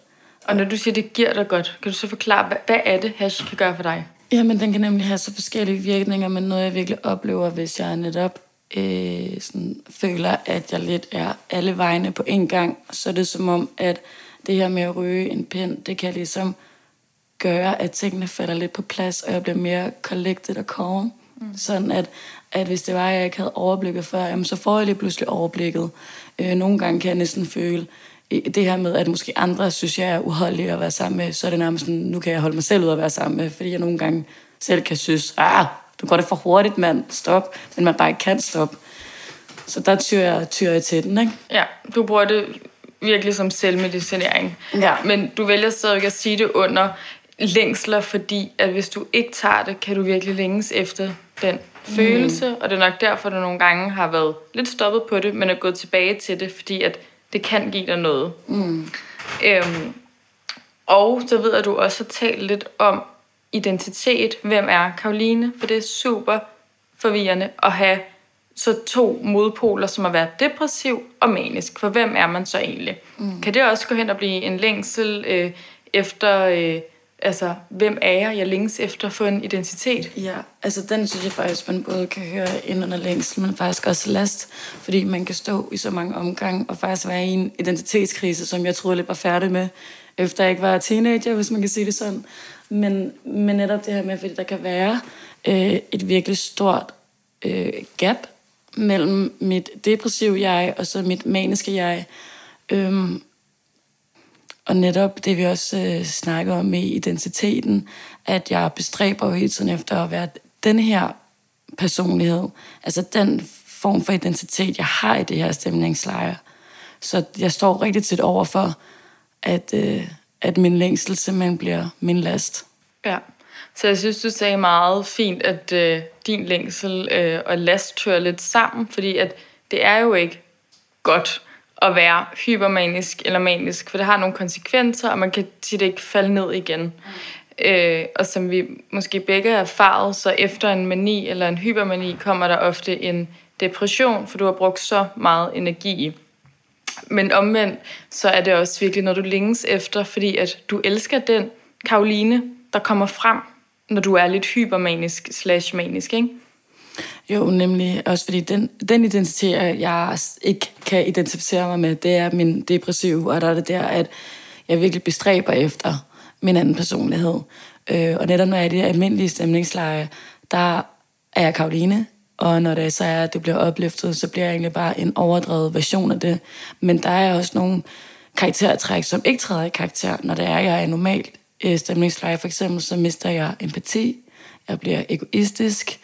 Speaker 1: Og når du siger, det giver dig godt, kan du så forklare, hvad, hvad er det, hash kan gøre for dig?
Speaker 2: Jamen, den kan nemlig have så forskellige virkninger, men noget, jeg virkelig oplever, hvis jeg netop øh, sådan, føler, at jeg lidt er alle vegne på en gang, så er det som om, at det her med at ryge en pind, det kan ligesom gøre, at tingene falder lidt på plads, og jeg bliver mere collected og calm. Mm. Sådan at, at hvis det var, at jeg ikke havde overblikket før, jamen, så får jeg lige pludselig overblikket. Øh, nogle gange kan jeg næsten føle, det her med, at måske andre synes, jeg er uholdelig at være sammen med, så er det nærmest sådan, nu kan jeg holde mig selv ud at være sammen med, fordi jeg nogle gange selv kan synes, ah, du går det for hurtigt, mand, stop, men man bare ikke kan stoppe. Så der tyrer jeg, tyrer jeg til den, ikke?
Speaker 1: Ja, du bruger det virkelig som selvmedicinering.
Speaker 2: Ja.
Speaker 1: Men du vælger stadig at sige det under længsler, fordi at hvis du ikke tager det, kan du virkelig længes efter den følelse, mm. og det er nok derfor, du nogle gange har været lidt stoppet på det, men er gået tilbage til det, fordi at det kan give dig noget.
Speaker 2: Mm.
Speaker 1: Øhm, og så ved jeg, at du også har talt lidt om identitet. Hvem er Karoline? For det er super forvirrende at have så to modpoler, som at være depressiv og manisk. For hvem er man så egentlig? Mm. Kan det også gå hen og blive en længsel øh, efter... Øh, altså, hvem er jeg? Jeg længes efter at få en identitet.
Speaker 2: Ja, altså den synes jeg faktisk, man både kan høre ind under længsel, men faktisk også last, fordi man kan stå i så mange omgange og faktisk være i en identitetskrise, som jeg troede lidt var færdig med, efter jeg ikke var teenager, hvis man kan sige det sådan. Men, men netop det her med, fordi der kan være øh, et virkelig stort øh, gap mellem mit depressive jeg og så mit maniske jeg. Øhm, og netop det, vi også øh, snakker om med identiteten, at jeg bestræber jo hele tiden efter at være den her personlighed. Altså den form for identitet, jeg har i det her stemningslejr. Så jeg står rigtig tit over for, at, øh, at min længsel simpelthen bliver min last.
Speaker 1: Ja, så jeg synes, du sagde meget fint, at øh, din længsel øh, og last hører lidt sammen, fordi at det er jo ikke godt at være hypermanisk eller manisk, for det har nogle konsekvenser, og man kan tit ikke falde ned igen. Mm. Øh, og som vi måske begge har erfaret, så efter en mani eller en hypermani kommer der ofte en depression, for du har brugt så meget energi i. Men omvendt, så er det også virkelig noget, du længes efter, fordi at du elsker den Karoline, der kommer frem, når du er lidt hypermanisk slash manisk, ikke?
Speaker 2: Jo, nemlig også fordi den, den identitet, jeg ikke kan identificere mig med, det er min depressiv, og der er det der, at jeg virkelig bestræber efter min anden personlighed. Øh, og netop når jeg er i det almindelige stemningsleje, der er jeg Karoline, og når det så er, at det bliver opløftet, så bliver jeg egentlig bare en overdrevet version af det. Men der er også nogle karaktertræk, som ikke træder i karakter, når det er, at jeg er normalt øh, stemningsleje. For eksempel så mister jeg empati, jeg bliver egoistisk,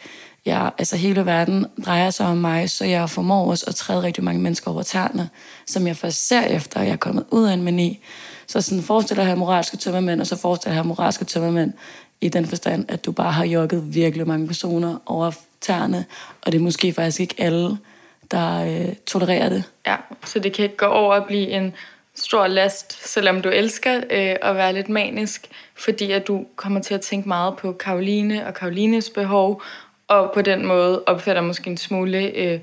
Speaker 2: jeg, altså hele verden drejer sig om mig, så jeg formår også at træde rigtig mange mennesker over tærne, som jeg først ser efter, at jeg er kommet ud af en mani. Så sådan forestiller her at have moralske tømmermænd, og så forestiller her at have moralske tømmermænd i den forstand, at du bare har jokket virkelig mange personer over tærne, og det er måske faktisk ikke alle, der øh, tolererer det.
Speaker 1: Ja, så det kan ikke gå over at blive en stor last, selvom du elsker øh, at være lidt manisk, fordi at du kommer til at tænke meget på Karoline og Karolines behov, og på den måde opfatter måske en smule øh,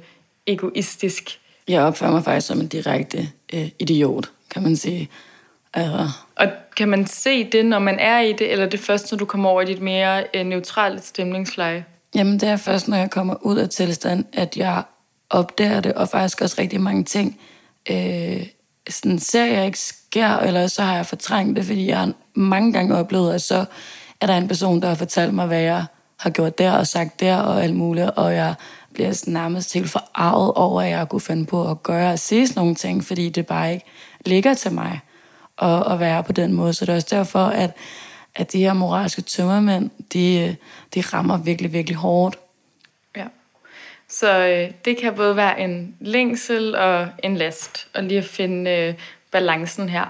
Speaker 1: egoistisk.
Speaker 2: Jeg opfører mig faktisk som en direkte øh, idiot, kan man sige.
Speaker 1: Altså. Og kan man se det, når man er i det, eller det først, når du kommer over i dit mere øh, neutrale stemningsleje?
Speaker 2: Jamen, det er først, når jeg kommer ud af tilstand, at jeg opdager det, og faktisk også rigtig mange ting, øh, sådan ser jeg ikke sker, eller så har jeg fortrængt det, fordi jeg har mange gange oplevet, at så er der en person, der har fortalt mig, hvad jeg har gjort der og sagt der og alt muligt, og jeg bliver sådan nærmest helt forarvet over, at jeg kunne finde på at gøre og sige sådan nogle ting, fordi det bare ikke ligger til mig at, at være på den måde. Så det er også derfor, at, at de her moralske tømmermænd, de, de rammer virkelig, virkelig hårdt.
Speaker 1: Ja. Så øh, det kan både være en længsel og en last, og lige at finde øh, balancen her.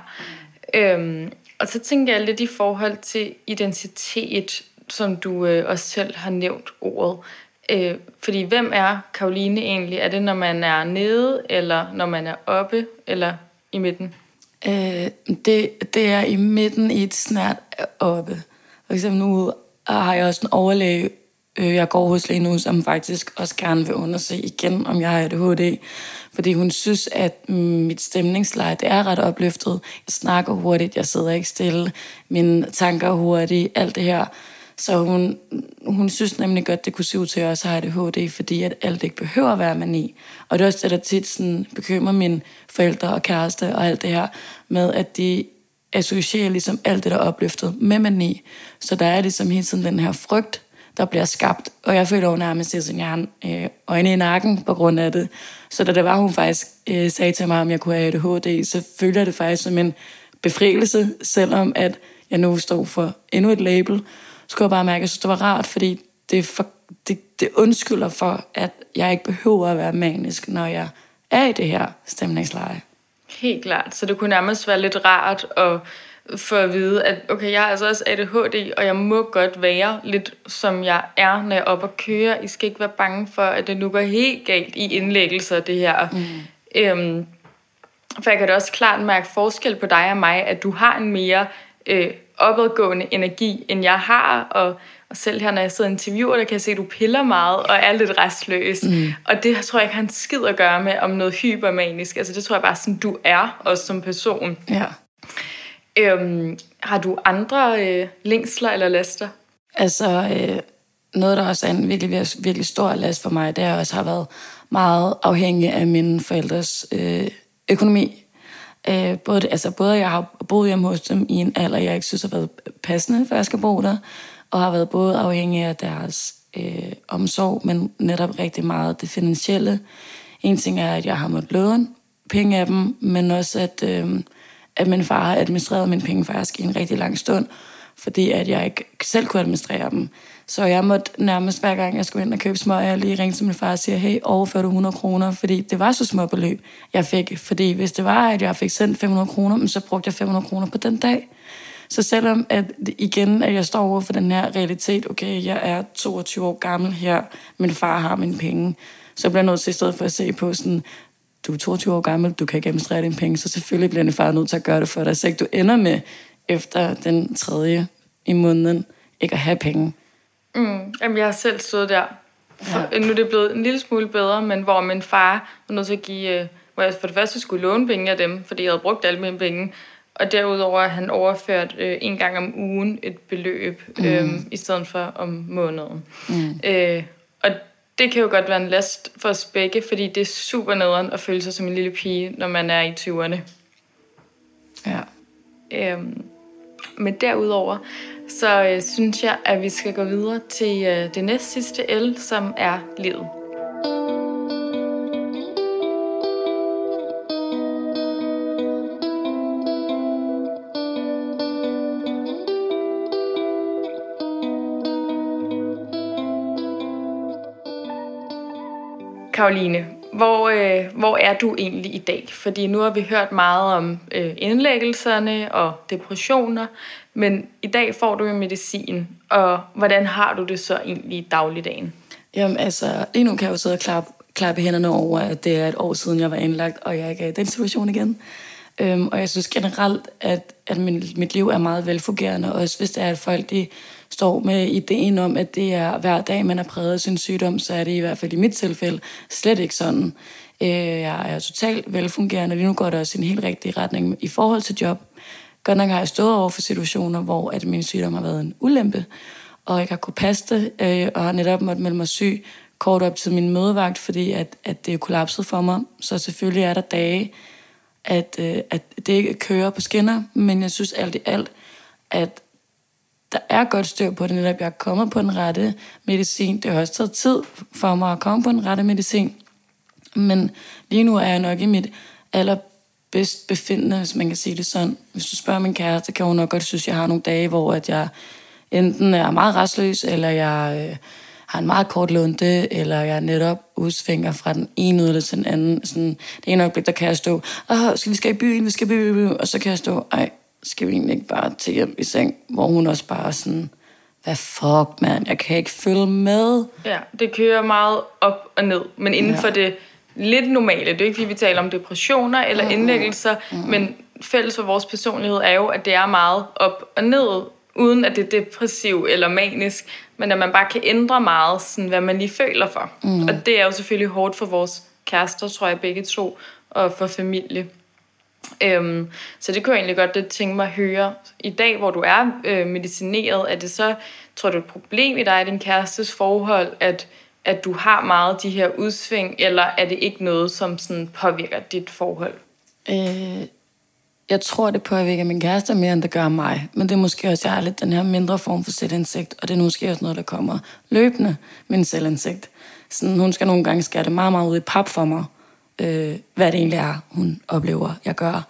Speaker 1: Mm. Øhm, og så tænker jeg lidt i forhold til identitet, som du øh, også selv har nævnt ordet. Øh, fordi hvem er Karoline egentlig? Er det, når man er nede, eller når man er oppe, eller i midten?
Speaker 2: Øh, det, det er i midten i et snært oppe. For eksempel nu har jeg også en overlæge, øh, jeg går hos lige nu, som faktisk også gerne vil undersøge igen, om jeg har ADHD. Fordi hun synes, at mm, mit stemningsleje det er ret opløftet. Jeg snakker hurtigt, jeg sidder ikke stille, mine tanker hurtigt, alt det her. Så hun, hun synes nemlig godt, det kunne se ud til, at jeg også har ADHD, fordi at alt ikke behøver at være mani. Og det er også det, der tit sådan bekymrer mine forældre og kæreste og alt det her, med at de associerer ligesom alt det, der er opløftet med mani. Så der er ligesom hele tiden den her frygt, der bliver skabt. Og jeg føler jo nærmest, at jeg har øh, øjne i nakken på grund af det. Så da det var, hun faktisk øh, sagde til mig, om jeg kunne have ADHD, så føler jeg det faktisk som en befrielse, selvom at jeg nu står for endnu et label, skulle jeg bare mærke, at jeg synes, det var rart, fordi det, for, det, det undskylder for, at jeg ikke behøver at være manisk, når jeg er i det her stemningsleje.
Speaker 1: Helt klart. Så det kunne nærmest være lidt rart at få at vide, at okay, jeg har altså også ADHD, og jeg må godt være lidt, som jeg er, når jeg er oppe og kører. I skal ikke være bange for, at det nu går helt galt i indlæggelser, det her. Mm. Øhm, for jeg kan da også klart mærke forskel på dig og mig, at du har en mere øh, opadgående energi, end jeg har, og, og selv her, når jeg sidder og interviewer, der kan jeg se, at du piller meget og er lidt restløs. Mm. Og det tror jeg ikke har en skid at gøre med om noget hypermanisk. Altså det tror jeg bare sådan, du er, også som person.
Speaker 2: Ja.
Speaker 1: Øhm, har du andre øh, længsler eller laster?
Speaker 2: Altså, øh, noget, der også er en virkelig, virkelig stor last for mig, det er også har været meget afhængig af mine forældres øh, økonomi. Øh, både, altså både jeg har boet hjemme hos dem i en alder, jeg ikke synes har været passende, for jeg skal bo der, og har været både afhængig af deres øh, omsorg, men netop rigtig meget det finansielle. En ting er, at jeg har måttet låne penge af dem, men også at, øh, at min far har administreret mine penge faktisk i en rigtig lang stund, fordi at jeg ikke selv kunne administrere dem. Så jeg måtte nærmest hver gang, jeg skulle ind og købe smøger, jeg lige ringe til min far og sige, hey, overfør du 100 kroner, fordi det var så små beløb, jeg fik. Fordi hvis det var, at jeg fik sendt 500 kroner, så brugte jeg 500 kroner på den dag. Så selvom at igen, at jeg står over for den her realitet, okay, jeg er 22 år gammel her, min far har mine penge, så bliver jeg nødt til i stedet for at se på sådan, du er 22 år gammel, du kan ikke administrere dine penge, så selvfølgelig bliver din far nødt til at gøre det for dig, så ikke du ender med efter den tredje i måneden ikke at have penge.
Speaker 1: Mm, jamen, jeg har selv stået der. For, ja. Nu er det blevet en lille smule bedre, men hvor min far var nødt til at give... Øh, hvor jeg for det første skulle låne penge af dem, fordi jeg havde brugt alle mine penge. Og derudover han overført øh, en gang om ugen et beløb, mm. øh, i stedet for om måneden. Mm. Øh, og det kan jo godt være en last for os begge, fordi det er super nederen at føle sig som en lille pige, når man er i 20'erne.
Speaker 2: Ja.
Speaker 1: Øhm, men derudover, så øh, synes jeg, at vi skal gå videre til øh, det næst sidste L, som er livet. Karoline, hvor, øh, hvor er du egentlig i dag? Fordi nu har vi hørt meget om øh, indlæggelserne og depressioner, men i dag får du jo medicin, og hvordan har du det så egentlig i dagligdagen?
Speaker 2: Jamen altså, lige nu kan jeg jo sidde og klappe, klappe hænderne over, at det er et år siden, jeg var indlagt, og jeg ikke er i den situation igen. Øhm, og jeg synes generelt, at, at min, mit liv er meget velfungerende, også hvis det er, at folk de står med ideen om, at det er hver dag, man er præget af sin sygdom, så er det i hvert fald i mit tilfælde slet ikke sådan. Øh, jeg er totalt velfungerende, lige nu går det også i en helt rigtig retning i forhold til job. Godt nok har jeg stået over for situationer, hvor at min sygdom har været en ulempe, og jeg har kunne passe det, øh, og har netop måttet melde mig syg kort op til min mødevagt, fordi at, at det er kollapset for mig. Så selvfølgelig er der dage, at, øh, at det ikke kører på skinner, men jeg synes alt i alt, at der er godt styr på det, netop jeg er kommet på den rette medicin. Det har også taget tid for mig at komme på den rette medicin. Men lige nu er jeg nok i mit aller allerbedst befindende, hvis man kan sige det sådan. Hvis du spørger min kæreste, kan hun nok godt synes, at jeg har nogle dage, hvor at jeg enten er meget restløs, eller jeg øh, har en meget kort lunde, eller jeg netop udsvinger fra den ene yderlighed til den anden. Sådan, det ene øjeblik, der kan jeg stå, Åh, skal vi skal i byen, vi skal i byen, og så kan jeg stå, ej, skal vi egentlig ikke bare til hjem i seng? Hvor hun også bare sådan, hvad fuck, mand, jeg kan ikke følge med.
Speaker 1: Ja, det kører meget op og ned, men inden ja. for det lidt normale. Det er ikke, fordi vi taler om depressioner eller mm. indlæggelser, mm. men fælles for vores personlighed er jo, at det er meget op og ned, uden at det er depressiv eller manisk, men at man bare kan ændre meget, sådan, hvad man lige føler for. Mm. Og det er jo selvfølgelig hårdt for vores kærester, tror jeg begge to, og for familie. Øhm, så det kunne jeg egentlig godt det tænke mig at høre. I dag, hvor du er øh, medicineret, er det så, tror du, et problem i dig og din kærestes forhold, at, at du har meget de her udsving, eller er det ikke noget, som sådan påvirker dit forhold?
Speaker 2: Øh, jeg tror, det påvirker min kæreste mere, end det gør mig. Men det er måske også, jeg har lidt den her mindre form for selvindsigt, og det er måske også noget, der kommer løbende, min selvindsigt. Sådan, hun skal nogle gange skære det meget, meget ud i pap for mig, øh, hvad det egentlig er, hun oplever, jeg gør.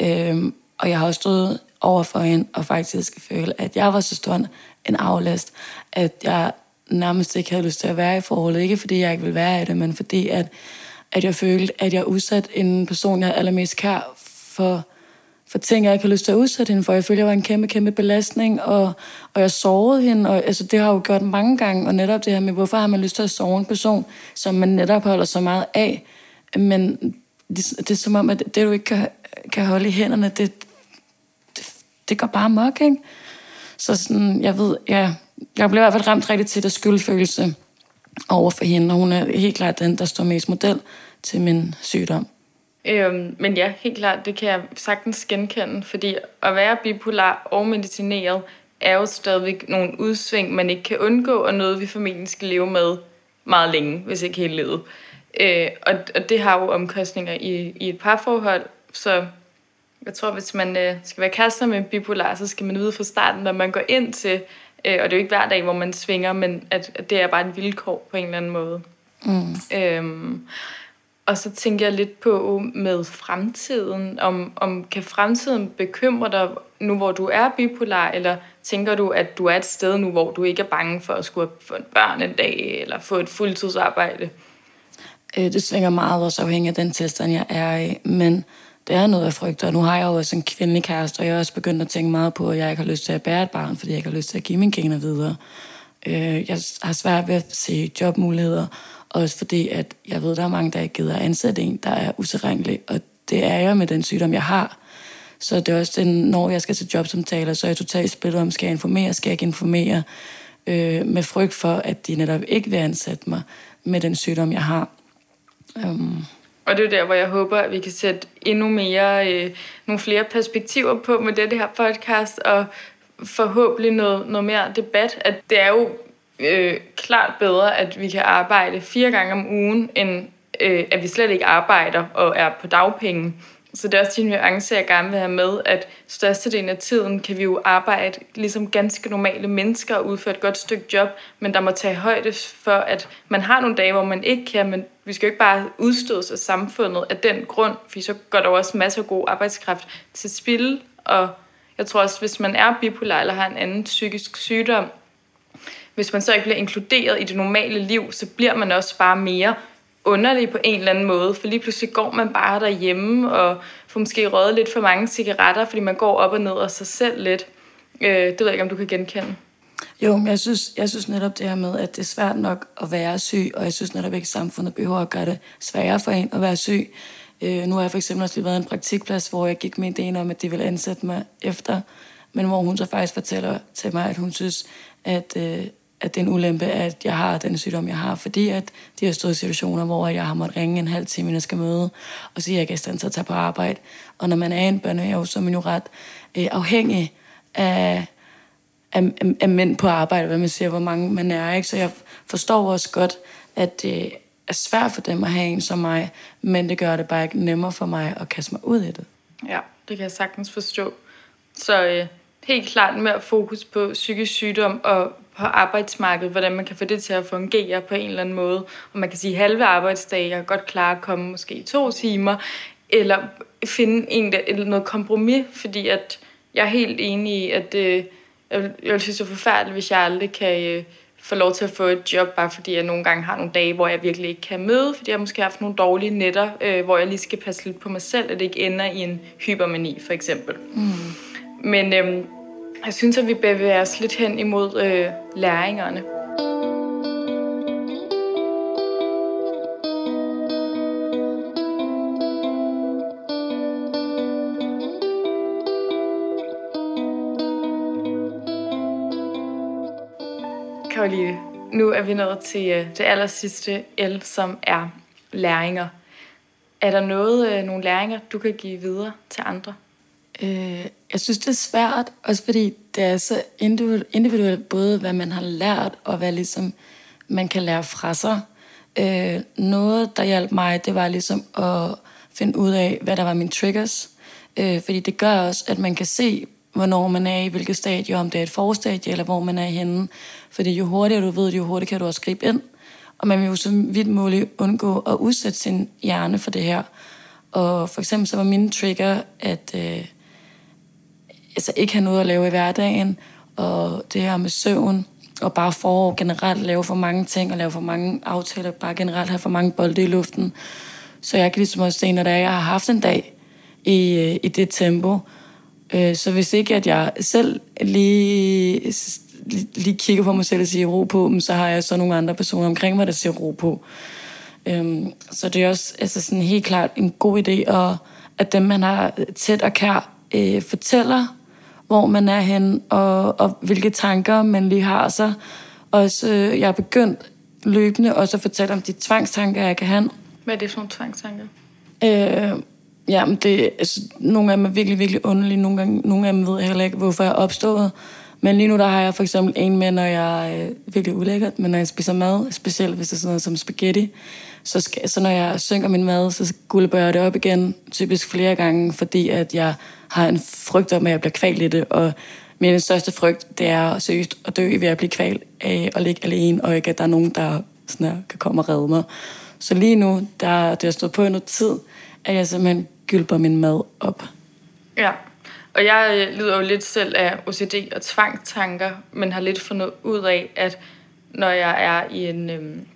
Speaker 2: Øh, og jeg har også stået over for hende og faktisk føle, at jeg var så stor en aflast, at jeg nærmest ikke havde lyst til at være i forholdet. Ikke fordi jeg ikke ville være i det, men fordi at, at jeg følte, at jeg udsat en person, jeg er allermest kær for, for ting, jeg ikke har lyst til at udsætte hende for. Jeg følte, jeg var en kæmpe, kæmpe belastning, og, og jeg sårede hende, og altså, det har jeg jo gjort mange gange, og netop det her med, hvorfor har man lyst til at sove en person, som man netop holder så meget af, men det, det er som om, at det, du ikke kan, kan holde i hænderne, det, det, det går bare mok, ikke? Så sådan, jeg ved, ja, jeg blev i hvert fald ramt rigtig til det skyldfølelse over for hende, og hun er helt klart den, der står mest model til min sygdom.
Speaker 1: Øhm, men ja, helt klart, det kan jeg sagtens genkende, fordi at være bipolar og medicineret er jo stadigvæk nogle udsving, man ikke kan undgå, og noget, vi formentlig skal leve med meget længe, hvis ikke hele livet. Øh, og, og det har jo omkostninger i, i et parforhold, så jeg tror, hvis man øh, skal være kærester med bipolar, så skal man vide fra starten, når man går ind til, øh, og det er jo ikke hver dag, hvor man svinger, men at, at det er bare et vilkår på en eller anden måde. Mm. Øhm, og så tænker jeg lidt på med fremtiden, om, om kan fremtiden bekymre dig nu, hvor du er bipolar, eller tænker du, at du er et sted nu, hvor du ikke er bange for at skulle få et børn en dag, eller få et fuldtidsarbejde?
Speaker 2: Øh, det svinger meget også afhængig af den tilstand, jeg er i, men det er noget, jeg frygter. Og nu har jeg jo også en kvindelig kæreste, og jeg har også begyndt at tænke meget på, at jeg ikke har lyst til at bære et barn, fordi jeg ikke har lyst til at give mine gener videre. Øh, jeg har svært ved at se jobmuligheder, også fordi, at jeg ved, at der er mange, der ikke gider at ansætte en, der er utilregnelig, og det er jeg med den sygdom, jeg har. Så det er også den, når jeg skal til jobsamtaler, så er jeg totalt splittet om, skal jeg informere, skal jeg ikke informere, øh, med frygt for, at de netop ikke vil ansætte mig med den sygdom, jeg har. Um.
Speaker 1: Og det er der, hvor jeg håber, at vi kan sætte endnu mere, øh, nogle flere perspektiver på med det her podcast, og forhåbentlig noget, noget mere debat. At det er jo øh, klart bedre, at vi kan arbejde fire gange om ugen, end øh, at vi slet ikke arbejder og er på dagpenge. Så det er også de nuance, jeg gerne vil have med, at størstedelen af tiden kan vi jo arbejde ligesom ganske normale mennesker og udføre et godt stykke job, men der må tage højde for, at man har nogle dage, hvor man ikke kan, men vi skal jo ikke bare udstødes af samfundet af den grund, for så går der jo også masser af god arbejdskraft til spil, og jeg tror også, hvis man er bipolar eller har en anden psykisk sygdom, hvis man så ikke bliver inkluderet i det normale liv, så bliver man også bare mere underlig på en eller anden måde, for lige pludselig går man bare derhjemme og får måske røget lidt for mange cigaretter, fordi man går op og ned af sig selv lidt. Øh, det ved jeg ikke, om du kan genkende.
Speaker 2: Jo, men jeg synes, jeg synes netop det her med, at det er svært nok at være syg, og jeg synes netop ikke, at samfundet behøver at gøre det sværere for en at være syg. Øh, nu har jeg for eksempel også lige været en praktikplads, hvor jeg gik med ideen om, at de ville ansætte mig efter, men hvor hun så faktisk fortæller til mig, at hun synes, at, øh, at det er en ulempe, at jeg har den sygdom, jeg har, fordi at de har stået i situationer, hvor jeg har måttet ringe en halv time, inden jeg skal møde, og sige, at jeg ikke er i stand til at tage på arbejde. Og når man er en børnehave, så er man jo ret øh, afhængig af, af, af, af mænd på arbejde, hvad man siger, hvor mange man er. Ikke? Så jeg forstår også godt, at det er svært for dem at have en som mig, men det gør det bare ikke nemmere for mig at kaste mig ud i det.
Speaker 1: Ja, det kan jeg sagtens forstå. Så øh, helt klart mere fokus på psykisk sygdom og på arbejdsmarkedet, hvordan man kan få det til at fungere på en eller anden måde. Og man kan sige halve arbejdsdage, jeg kan godt klare at komme måske i to timer, eller finde en, eller noget kompromis, fordi at jeg er helt enig i, at øh, jeg, jeg synes, det er forfærdeligt, hvis jeg aldrig kan øh, få lov til at få et job, bare fordi jeg nogle gange har nogle dage, hvor jeg virkelig ikke kan møde, fordi jeg måske har haft nogle dårlige nætter, øh, hvor jeg lige skal passe lidt på mig selv, at det ikke ender i en hypermani, for eksempel. Mm. Men øh, jeg synes, at vi bevæger os lidt hen imod øh, læringerne. Karoline, nu er vi nået til øh, det aller sidste L, som er læringer. Er der noget, øh, nogle læringer, du kan give videre til andre?
Speaker 2: Øh, jeg synes, det er svært, også fordi det er så individuelt, både hvad man har lært, og hvad ligesom man kan lære fra sig. Øh, noget, der hjalp mig, det var ligesom at finde ud af, hvad der var mine triggers. Øh, fordi det gør også, at man kan se, hvornår man er i hvilket stadie, om det er et forstadie, eller hvor man er henne. Fordi jo hurtigere du ved det, jo hurtigere kan du også gribe ind. Og man vil jo så vidt muligt undgå at udsætte sin hjerne for det her. Og for eksempel så var min trigger, at øh, altså ikke have noget at lave i hverdagen, og det her med søvn, og bare for generelt lave for mange ting, og lave for mange aftaler, bare generelt have for mange bolde i luften. Så jeg kan ligesom også se, når jeg har haft en dag i, øh, i det tempo, øh, så hvis ikke at jeg selv lige, lige kigger på mig selv og siger ro på, så har jeg så nogle andre personer omkring mig, der siger ro på. Øhm, så det er også altså sådan helt klart en god idé, at, at dem, man har tæt og kær, øh, fortæller hvor man er hen, og, og hvilke tanker man lige har sig. Også, øh, jeg er begyndt løbende også at fortælle om de tvangstanker, jeg kan have.
Speaker 1: Hvad er det for nogle tvangstanker?
Speaker 2: Øh, jamen, det, altså, nogle af dem er virkelig, virkelig underlige. Nogle, gange, nogle af dem ved jeg heller ikke, hvorfor jeg er opstået. Men lige nu der har jeg for eksempel en med, når jeg er øh, virkelig ulækkert, men når jeg spiser mad, specielt hvis det er sådan noget som spaghetti, så, skal, så når jeg synker min mad, så gulper jeg det op igen, typisk flere gange, fordi at jeg har en frygt om, at jeg bliver kvalt i det, og min største frygt, det er seriøst at dø ved at blive kvalt af at ligge alene, og ikke at der er nogen, der sådan her, kan komme og redde mig. Så lige nu, der, det har stået på i noget tid, at jeg simpelthen gylper min mad op.
Speaker 1: Ja, og jeg øh, lider jo lidt selv af OCD og tvangstanker, men har lidt fundet ud af, at når jeg er i en, øhm,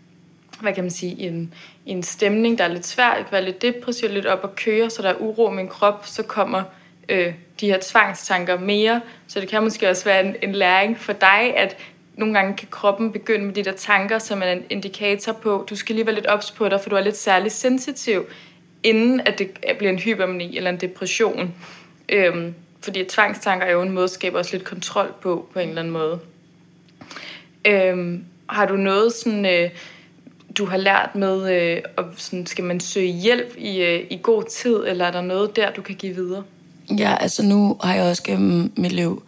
Speaker 1: hvad kan man sige, en, en stemning, der er lidt svær, jeg kan være lidt depressiv, lidt op og køre, så der er uro i min krop, så kommer øh, de her tvangstanker mere. Så det kan måske også være en, en læring for dig, at nogle gange kan kroppen begynde med de der tanker, som er en indikator på, du skal lige være lidt ops på dig, for du er lidt særlig sensitiv, inden at det bliver en hypermani eller en depression. Øhm, fordi tvangstanker er jo en måde at skabe også lidt kontrol på, på en eller anden måde. Øhm, har du noget sådan... Øh, du har lært med, øh, og sådan, skal man søge hjælp i, øh, i god tid, eller er der noget der, du kan give videre?
Speaker 2: Ja, altså nu har jeg også gennem mit liv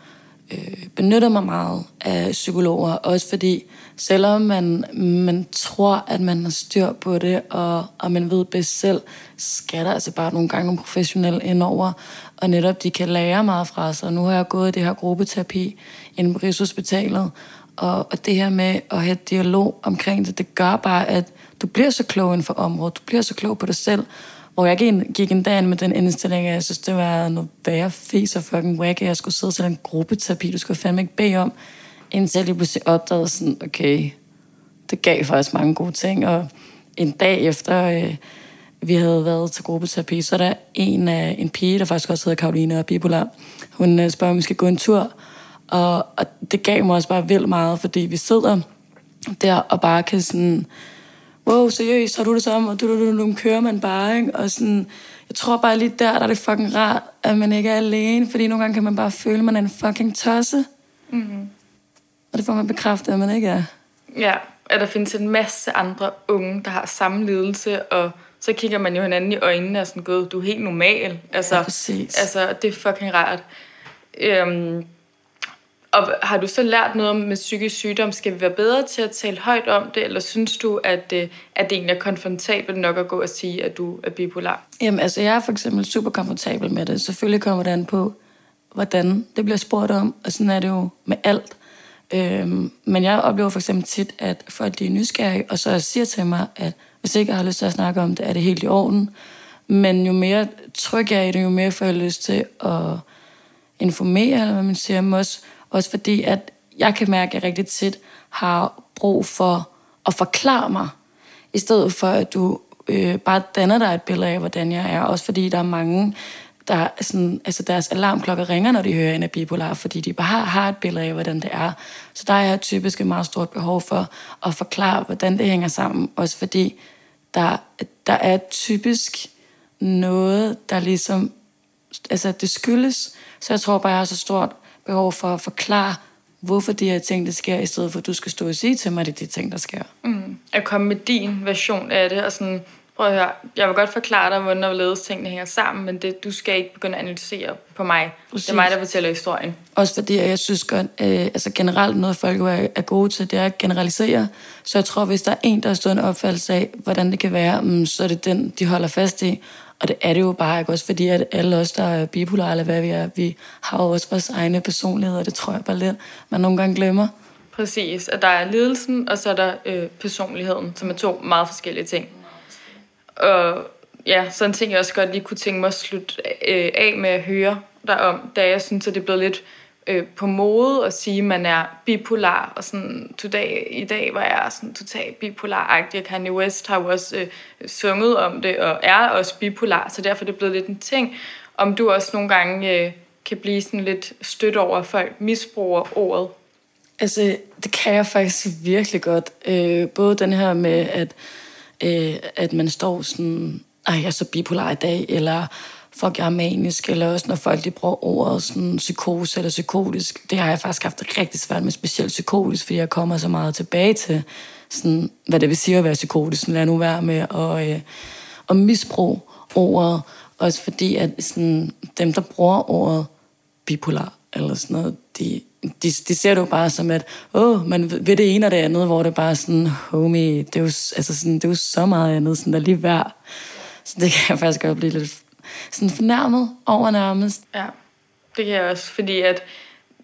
Speaker 2: øh, benytter mig meget af psykologer, også fordi selvom man, man tror, at man har styr på det, og, og man ved bedst selv, skal der altså bare nogle gange nogle professionelle indover, og netop de kan lære meget fra sig. Nu har jeg gået i det her gruppeterapi inde på Rigshospitalet, og, og det her med at have dialog omkring det, det gør bare, at du bliver så klog inden for området, du bliver så klog på dig selv, og jeg gik, en dag med den indstilling, at jeg synes, det var noget værre fis og fucking wack, at jeg skulle sidde til en gruppeterapi, du skulle fandme ikke bede om, indtil jeg lige pludselig opdagede sådan, okay, det gav faktisk mange gode ting, og en dag efter, øh, vi havde været til gruppeterapi, så er der en, øh, en pige, der faktisk også hedder Karoline og bipolar. Hun øh, spørger, om vi skal gå en tur, og, og det gav mig også bare vildt meget, fordi vi sidder der og bare kan sådan wow, seriøst, har du det samme? Og du, du, du, du kører man bare, ikke? Og sådan, jeg tror bare lige der, der er det fucking rart, at man ikke er alene, fordi nogle gange kan man bare føle, at man er en fucking tosse. Mm-hmm. Og det får man bekræftet, at man ikke er.
Speaker 1: Ja, at der findes en masse andre unge, der har samme lidelse, og så kigger man jo hinanden i øjnene og sådan, gud, du er helt normal. Altså,
Speaker 2: Ja, præcis.
Speaker 1: altså det er fucking rart. Øhm, og har du så lært noget om med psykisk sygdom? Skal vi være bedre til at tale højt om det, eller synes du, at, øh, at det egentlig er komfortabelt nok at gå og sige, at du er bipolar?
Speaker 2: Jamen, altså, jeg er for eksempel super komfortabel med det. Selvfølgelig kommer det an på, hvordan det bliver spurgt om, og sådan er det jo med alt. Øhm, men jeg oplever for eksempel tit, at folk de er nysgerrige, og så siger til mig, at hvis ikke jeg har lyst til at snakke om det, er det helt i orden. Men jo mere tryg jeg er i det, jo mere får jeg lyst til at informere, eller hvad man siger, men også, også fordi, at jeg kan mærke, at jeg rigtig tit har brug for at forklare mig, i stedet for, at du øh, bare danner dig et billede af, hvordan jeg er. Også fordi der er mange, der er sådan, altså deres alarmklokker ringer, når de hører en af bipolar, fordi de bare har, har et billede af, hvordan det er. Så der er jeg typisk et meget stort behov for at forklare, hvordan det hænger sammen. Også fordi der, der er typisk noget, der ligesom altså det skyldes. Så jeg tror bare, jeg har så stort behov for at forklare, hvorfor de her ting, der sker, i stedet for, at du skal stå og sige til mig, at det er de ting, der sker.
Speaker 1: Mm. At komme med din version af det, og sådan, prøv at høre, jeg vil godt forklare dig, hvordan hvorledes tingene hænger sammen, men det, du skal ikke begynde at analysere på mig. Præcis. Det er mig, der fortæller historien.
Speaker 2: Også fordi jeg synes godt, øh, altså generelt noget folk er, er gode til, det er at generalisere. Så jeg tror, hvis der er en, der har stået en opfattelse af, hvordan det kan være, mm, så er det den, de holder fast i. Og det er det jo bare ikke også, fordi at alle os, der er bipolare, eller hvad vi er, vi har jo også vores egne personligheder, det tror jeg bare lidt, man nogle gange glemmer.
Speaker 1: Præcis, at der er lidelsen, og så er der øh, personligheden, som er to meget forskellige ting. Og ja, sådan ting jeg også godt lige kunne tænke mig at slutte øh, af med at høre dig om, da jeg synes, at det er blevet lidt øh, på mode at sige, at man er bipolar, og sådan today, i dag var jeg sådan totalt bipolar-agtig, og Kanye West har jo også øh, sunget om det, og er også bipolar, så derfor er det blevet lidt en ting, om du også nogle gange øh, kan blive sådan lidt stødt over, at folk misbruger ordet.
Speaker 2: Altså, det kan jeg faktisk virkelig godt. Øh, både den her med, at, øh, at man står sådan, ej, jeg er så bipolar i dag, eller fuck, jeg er manisk, eller også når folk de bruger ordet sådan psykose eller psykotisk. Det har jeg faktisk haft rigtig svært med, specielt psykotisk, fordi jeg kommer så meget tilbage til, sådan, hvad det vil sige at være psykotisk. Sådan, lad nu være med at, øh, at misbruge ordet. Også fordi, at sådan, dem, der bruger ordet bipolar, eller sådan noget, de, de, de ser det jo bare som, at åh, man ved det ene og det andet, hvor det bare er sådan, homie, det er jo, altså sådan, det er jo så meget andet, sådan der lige værd. Så det kan jeg faktisk godt blive lidt sådan fornærmet over nærmest.
Speaker 1: Ja, det kan jeg også, fordi at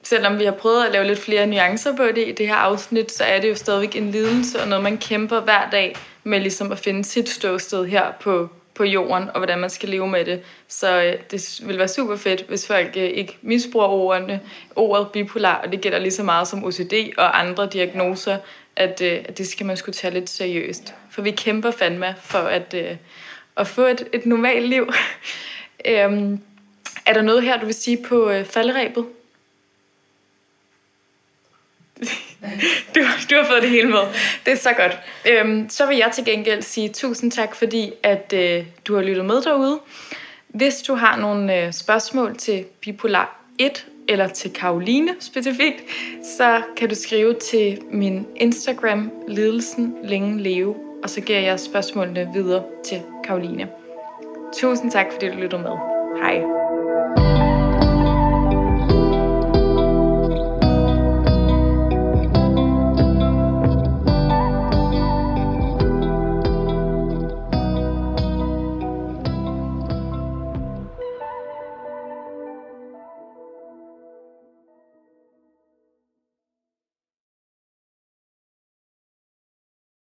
Speaker 1: selvom vi har prøvet at lave lidt flere nuancer på det i det her afsnit, så er det jo stadigvæk en lidelse og noget, man kæmper hver dag med ligesom at finde sit ståsted her på, på jorden, og hvordan man skal leve med det. Så øh, det vil være super fedt, hvis folk øh, ikke misbruger ordene, ordet bipolar, og det gælder lige så meget som OCD og andre diagnoser, at, øh, at det skal man skulle tage lidt seriøst. For vi kæmper fandme for at, øh, at få et, et normalt liv. øhm, er der noget her, du vil sige på øh, faldrebet? du, du har fået det hele med. Det er så godt. Øhm, så vil jeg til gengæld sige tusind tak, fordi at øh, du har lyttet med derude. Hvis du har nogle øh, spørgsmål til Bipolar 1 eller til Karoline specifikt, så kan du skrive til min Instagram, Lidelsen Længe Leve, og så giver jeg spørgsmålene videre til Karoline. Tusind tak, fordi du lyttede med. Hej.